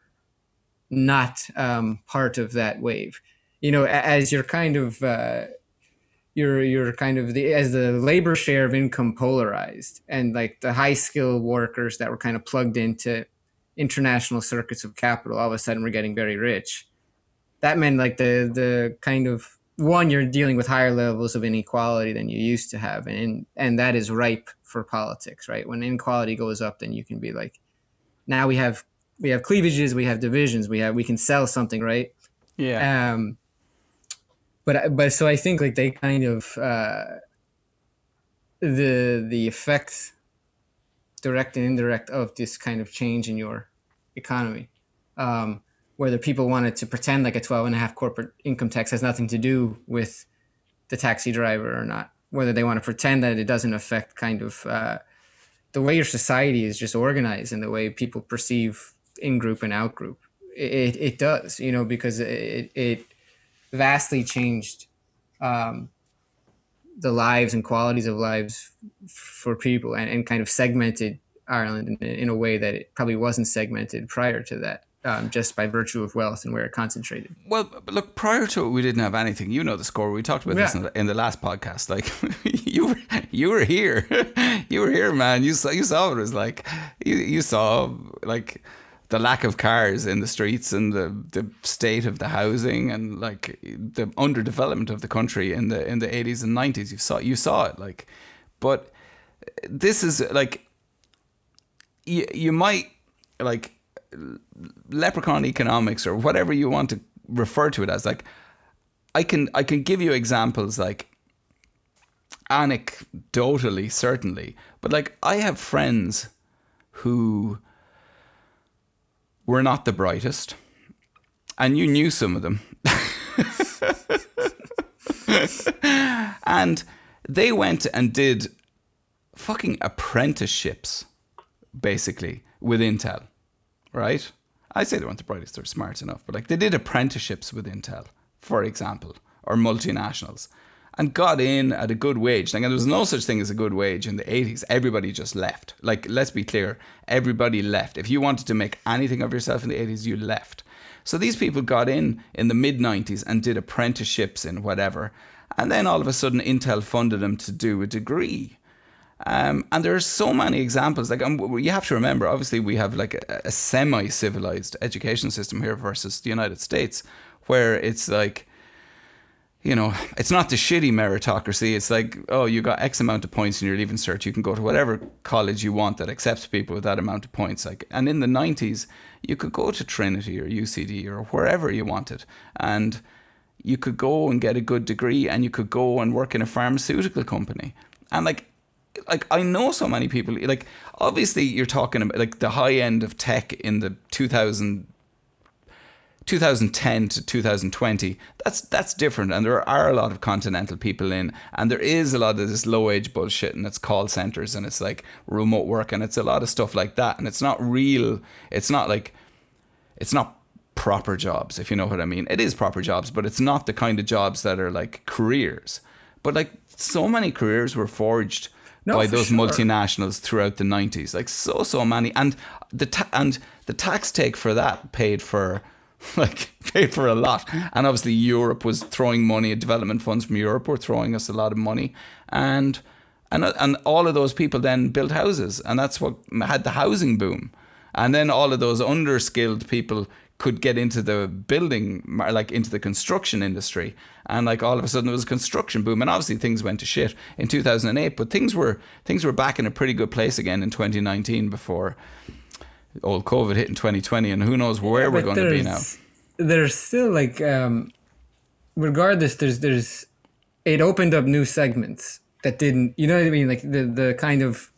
not um, part of that wave. You know, as you're kind of, uh, you're you're kind of the as the labor share of income polarized, and like the high skill workers that were kind of plugged into international circuits of capital, all of a sudden were getting very rich. That meant like the the kind of one you're dealing with higher levels of inequality than you used to have and and that is ripe for politics right when inequality goes up then you can be like now we have we have cleavages we have divisions we have we can sell something right Yeah. um but but so i think like they kind of uh the the effect direct and indirect of this kind of change in your economy um whether people wanted to pretend like a 12 and a half corporate income tax has nothing to do with the taxi driver or not whether they want to pretend that it doesn't affect kind of uh, the way your society is just organized and the way people perceive in group and out group it, it does you know because it, it vastly changed um, the lives and qualities of lives f- for people and, and kind of segmented Ireland in, in a way that it probably wasn't segmented prior to that um, just by virtue of wealth and where it concentrated Well, look, prior to it, we didn't have anything. You know the score. We talked about this in the, in the last podcast. Like, (laughs) you were, you were here, (laughs) you were here, man. You saw, you saw what it was like. You, you saw like the lack of cars in the streets and the, the state of the housing and like the underdevelopment of the country in the in the eighties and nineties. You saw you saw it like, but this is like you you might like leprechaun economics or whatever you want to refer to it as like i can i can give you examples like anecdotally certainly but like i have friends who were not the brightest and you knew some of them (laughs) and they went and did fucking apprenticeships basically with intel right? I say they weren't the brightest, they're smart enough, but like they did apprenticeships with Intel, for example, or multinationals. And got in at a good wage. And there was no such thing as a good wage in the 80s. Everybody just left. Like, let's be clear, everybody left. If you wanted to make anything of yourself in the 80s, you left. So these people got in in the mid 90s and did apprenticeships in whatever. And then all of a sudden, Intel funded them to do a degree. Um, and are so many examples. Like um, you have to remember, obviously, we have like a, a semi-civilized education system here versus the United States, where it's like, you know, it's not the shitty meritocracy. It's like, oh, you got X amount of points in your leaving cert. You can go to whatever college you want that accepts people with that amount of points. Like, and in the '90s, you could go to Trinity or UCD or wherever you wanted, and you could go and get a good degree, and you could go and work in a pharmaceutical company. And like like I know so many people like obviously you're talking about like the high end of tech in the 2000 2010 to 2020 that's that's different. And there are a lot of continental people in and there is a lot of this low wage bullshit and it's call centers and it's like remote work and it's a lot of stuff like that. And it's not real it's not like it's not proper jobs if you know what I mean. It is proper jobs but it's not the kind of jobs that are like careers. But like so many careers were forged No, by those sure. multinationals throughout the 90s like so so many. And the ta- and the tax take for that paid for (laughs) like paid for a lot. And obviously Europe was throwing money development funds from Europe were throwing us a lot of money. And and and all of those people then built houses. And that's what had the housing boom. And then all of those underskilled people could get into the building like into the construction industry. And like all of a sudden there was a construction boom. And obviously things went to shit in 2008 but things were things were back in a pretty good place again in 2019 before old covid hit in 2020 and who knows where we're going to be now there's- There's still like, um, regardless, there's there's it opened up new segments that didn't. You know what I mean? Like the the kind of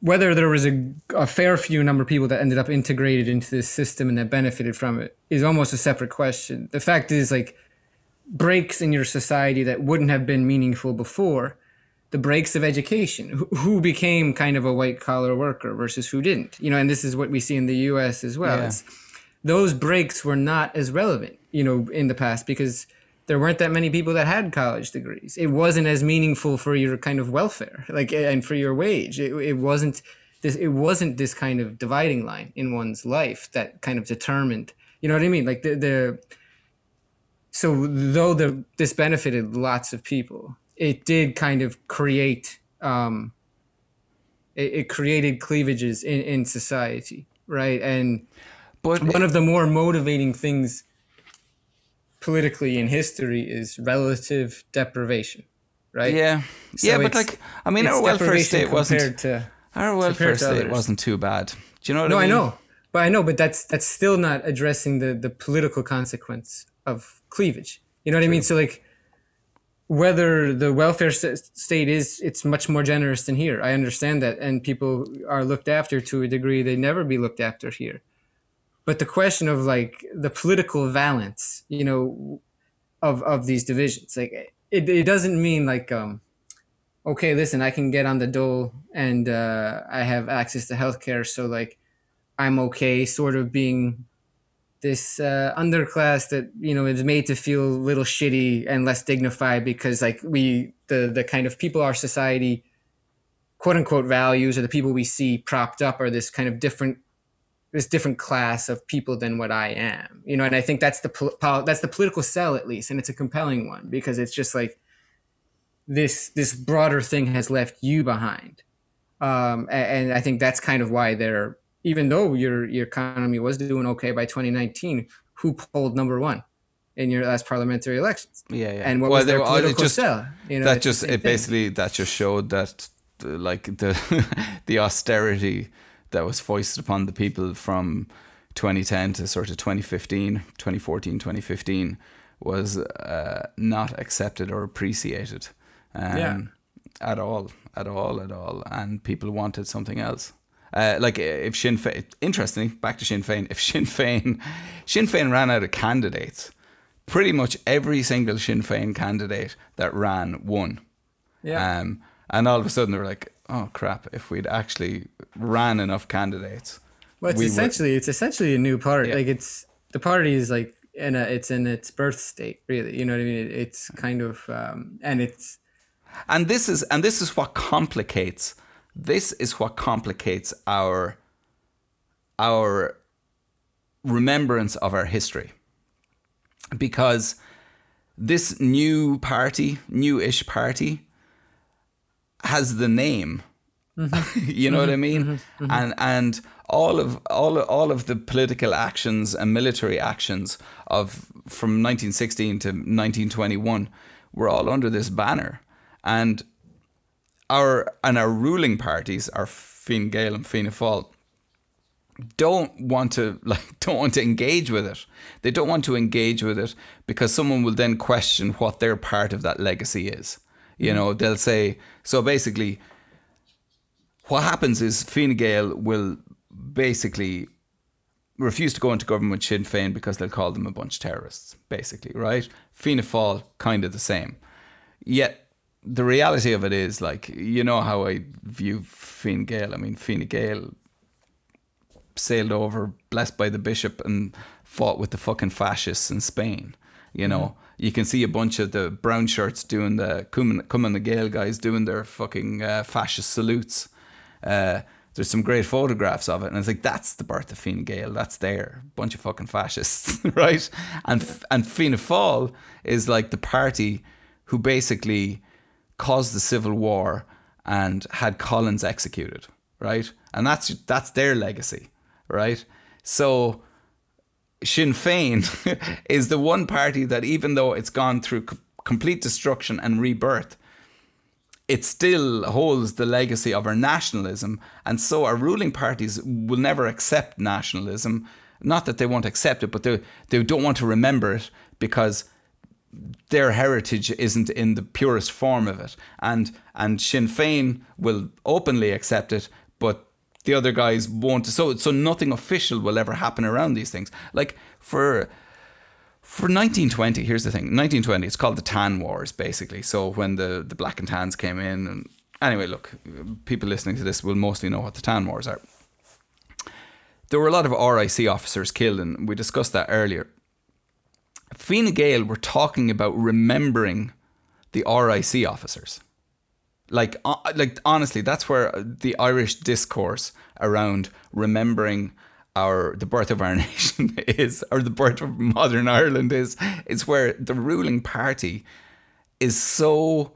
whether there was a, a fair few number of people that ended up integrated into this system and that benefited from it is almost a separate question. The fact is like breaks in your society that wouldn't have been meaningful before the breaks of education. Who, who became kind of a white collar worker versus who didn't you know and this is what we see in the us as well. Yeah. It's- those breaks were not as relevant you know in the past because there weren't that many people that had college degrees. It wasn't as meaningful for your kind of welfare like and for your wage. It, it wasn't this it wasn't this kind of dividing line in one's life that kind of determined you know what i mean? Like the the so though the this benefited lots of people, it did kind of create um, it, it created cleavages in, in society, right? And but one of the more motivating things politically in history is relative deprivation, right? yeah So yeah but like i mean our welfare state wasn't to our welfare state others. wasn't too bad do you know what no, i I know, but I know, but that's that's still not addressing the the political consequence of cleavage. You know what I mean? So like, whether the welfare state is it's much more generous than here. I understand that, and people are looked after to a degree they never be looked after here. But the question of like the political valence, you know, of of these divisions, like it, it doesn't mean like um okay, listen, I can get on the dole and uh, I have access to healthcare, so like I'm okay, sort of being this uh, underclass that you know is made to feel a little shitty and less dignified because like we the the kind of people our society quote unquote values or the people we see propped up are this kind of different this different class of people than what I am you know and I think that's the pol- that's the political sell at least and it's a compelling one because it's just like this this broader thing has left you behind. Um, a- and, I think that's kind of why they're even though your your economy was doing okay by 2019, who polled number one in your last parliamentary elections? yeah yeah And what Well, was their were- political just- sell? You know, that just it thing. basically that just showed that the, like the (laughs) the austerity that was foisted upon the people from 2010 to sort of 2015 2014 2015 was uh, not accepted or appreciated um, Yeah. at all at all at all and people wanted something else uh, like if Sinn Féin, interestingly, back to Sinn Féin, if Sinn Féin, Sinn Féin ran out of candidates, pretty much every single Sinn Féin candidate that ran won. Yeah. Um, and all of a sudden they were like, oh crap, if we'd actually ran enough candidates. Well, it's we would- essentially it's essentially a new party. Yeah. Like it's the party is like in a, it's in its birth state, really. You know what I mean? It, it's kind of, um, and it's and this is and this is what complicates this is what complicates our our remembrance of our history. Because this new party new-ish party has the name. (laughs) You know what i mean? Mm-hmm. Mm-hmm. Mm-hmm. And and all of all of, all of the political actions and military actions of from 1916 to 1921 were all under this banner. And our and our ruling parties, our Fine Gael and Fianna Fáil, don't want to (laughs) like don't want to engage with it. They don't want to engage with it because someone will then question what their part of that legacy is. You mm. know, they'll say so basically what happens is Fine Gael will basically refuse to go into government with Sinn Féin because they'll call them a bunch of terrorists, basically, right? Fianna Fáil, kind of the same. Yet the reality of it is, like, you know how I view Fine Gael. I mean, Fine Gael sailed over, blessed by the bishop, and fought with the fucking fascists in Spain. You know, you can see a bunch of the brown shirts doing the Cumann na nGaedheal guys doing their fucking uh, fascist salutes. Uh, there's some great photographs of it, and it's like that's the birth of Fine Gael. That's there, bunch of fucking fascists, (laughs) right? And and Fianna Fáil is like the party who basically caused the civil war and had Collins executed, right? And that's that's their legacy, right? So Sinn Féin (laughs) is the one party that, even though it's gone through c- complete destruction and rebirth, it still holds the legacy of our nationalism. And so our ruling parties will never accept nationalism. Not that they won't accept it, but they, they don't want to remember it because their heritage isn't in the purest form of it. And and Sinn Féin will openly accept it, but the other guys won't. So so nothing official will ever happen around these things. Like for for 1920, here's the thing. 1920, it's called the Tan Wars, basically. So when the, the Black and Tans came in, and anyway, look, people listening to this will mostly know what the Tan Wars are. There were a lot of RIC officers killed, and we discussed that earlier. Fine Gael were talking about remembering the RIC officers. Like, uh, like honestly, that's where the Irish discourse around remembering our the birth of our (laughs) nation is, or the birth of modern Ireland is. It's where the ruling party is so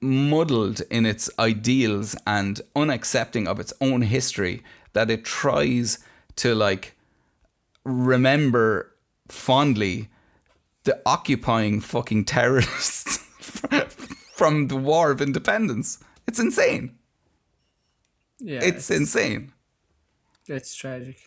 muddled in its ideals and unaccepting of its own history that it tries to like remember fondly the occupying fucking terrorists (laughs) from the War of Independence. It's insane. yeah, It's insane. it's tragic.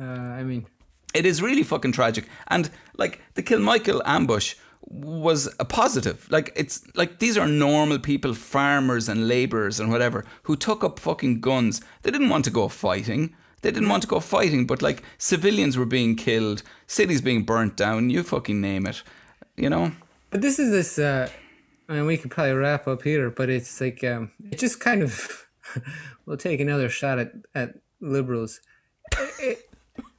Uh, I mean, It is really fucking tragic. And like the Kilmichael ambush was a positive. Like it's like these are normal people, farmers and laborers and whatever, who took up fucking guns. They didn't want to go fighting. They didn't want to go fighting, but like civilians were being killed, cities being burnt down, you fucking name it. You know? but this is this. Uh, I mean, we could probably wrap up here, but it's like um, it just kind of. (laughs) we'll take another shot at at liberals. It-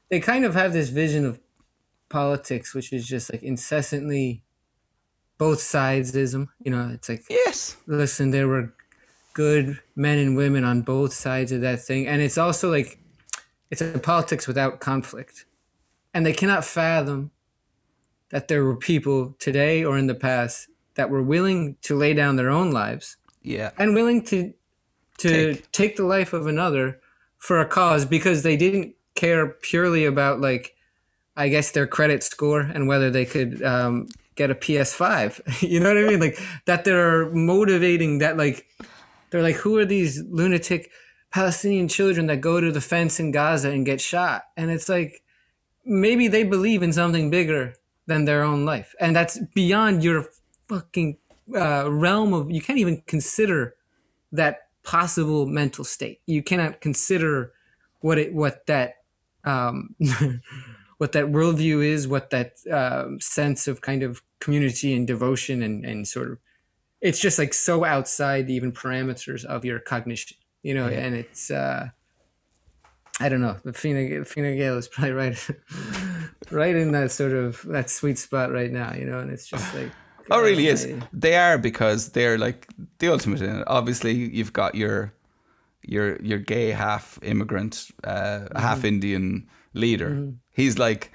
they kind of have this vision of politics, which is just like incessantly both sidesism. You know, it's like Yes. listen, there were good men and women on both sides of that thing. And it's also like, it's a politics without conflict. And they cannot fathom that there were people today or in the past that were willing to lay down their own lives Yeah. and willing to to Take. take, the life of another for a cause because they didn't care purely about like I guess their credit score and whether they could um, get a PS5. (laughs) you know what I mean? Like that they're motivating that like they're like who are these lunatic Palestinian children that go to the fence in Gaza and get shot? And it's like maybe they believe in something bigger than their own life. And that's beyond your fucking uh, realm of you can't even consider that possible mental state. You cannot consider what it what that um, (laughs) what that worldview is, what that um, sense of kind of community and devotion and and sort of it's just like so outside the even parameters of your cognition, you know. And it's uh, I don't know. The Fine, Fine Gael is probably (laughs) right. right in that sort of that sweet spot right now, you know, and it's just like. (sighs) Oh, really is. They are because they're like the ultimate in it. Obviously, you've got your your your gay half immigrant, uh, half Mm-hmm. Indian leader. He's like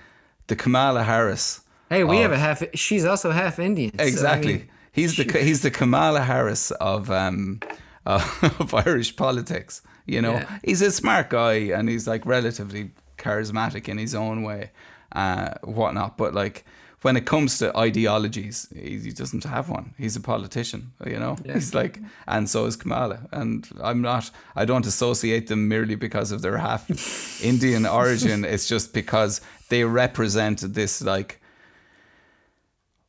the Kamala Harris. Hey, we have a half. She's also half Indian. so, I Exactly. mean, he's the he's the Kamala Harris of um of (laughs) Irish politics. You know, Yeah. he's a smart guy and he's like relatively charismatic in his own way, uh, whatnot. But like when it comes to ideologies, he, he doesn't have one. He's a politician. You know, he's like, and so is Kamala. And I'm not. I don't associate them merely because of their half (laughs) Indian origin. It's just because they represent this like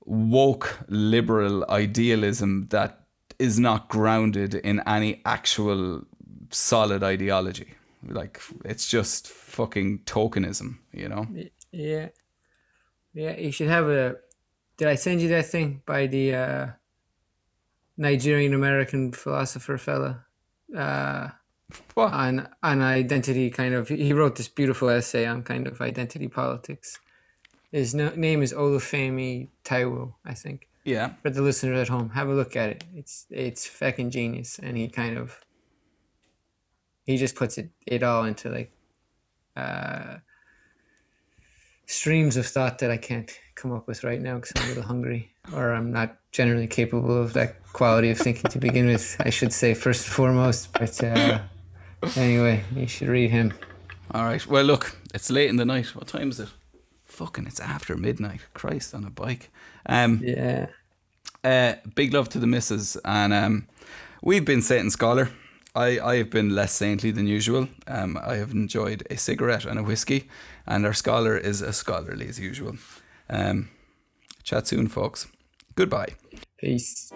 woke liberal idealism that is not grounded in any actual solid ideology. Like it's just fucking tokenism, you know? yeah, yeah. You should have a. Did I send you that thing by the uh, Nigerian American philosopher fella? Uh, What? on on identity kind of he wrote this beautiful essay on kind of identity politics his no, name is olufemi taiwo i think Yeah. for the listeners at home have a look at it it's it's fucking genius and he kind of he just puts it it all into like uh streams of thought that i can't come up with right now because i'm a little hungry or i'm not generally capable of that quality of thinking to begin with i should say first and foremost but uh Anyway, you should read him. All right. Well, look, it's late in the night. What time is it? Fucking, it's after midnight. Christ, on a bike. Um, Yeah. Uh, big love to the missus, and um, we've been Saint and Scholar. I, I have been less saintly than usual. Um, I have enjoyed a cigarette and a whiskey, and our scholar is as scholarly as usual. Um, chat soon, folks. Goodbye. Peace.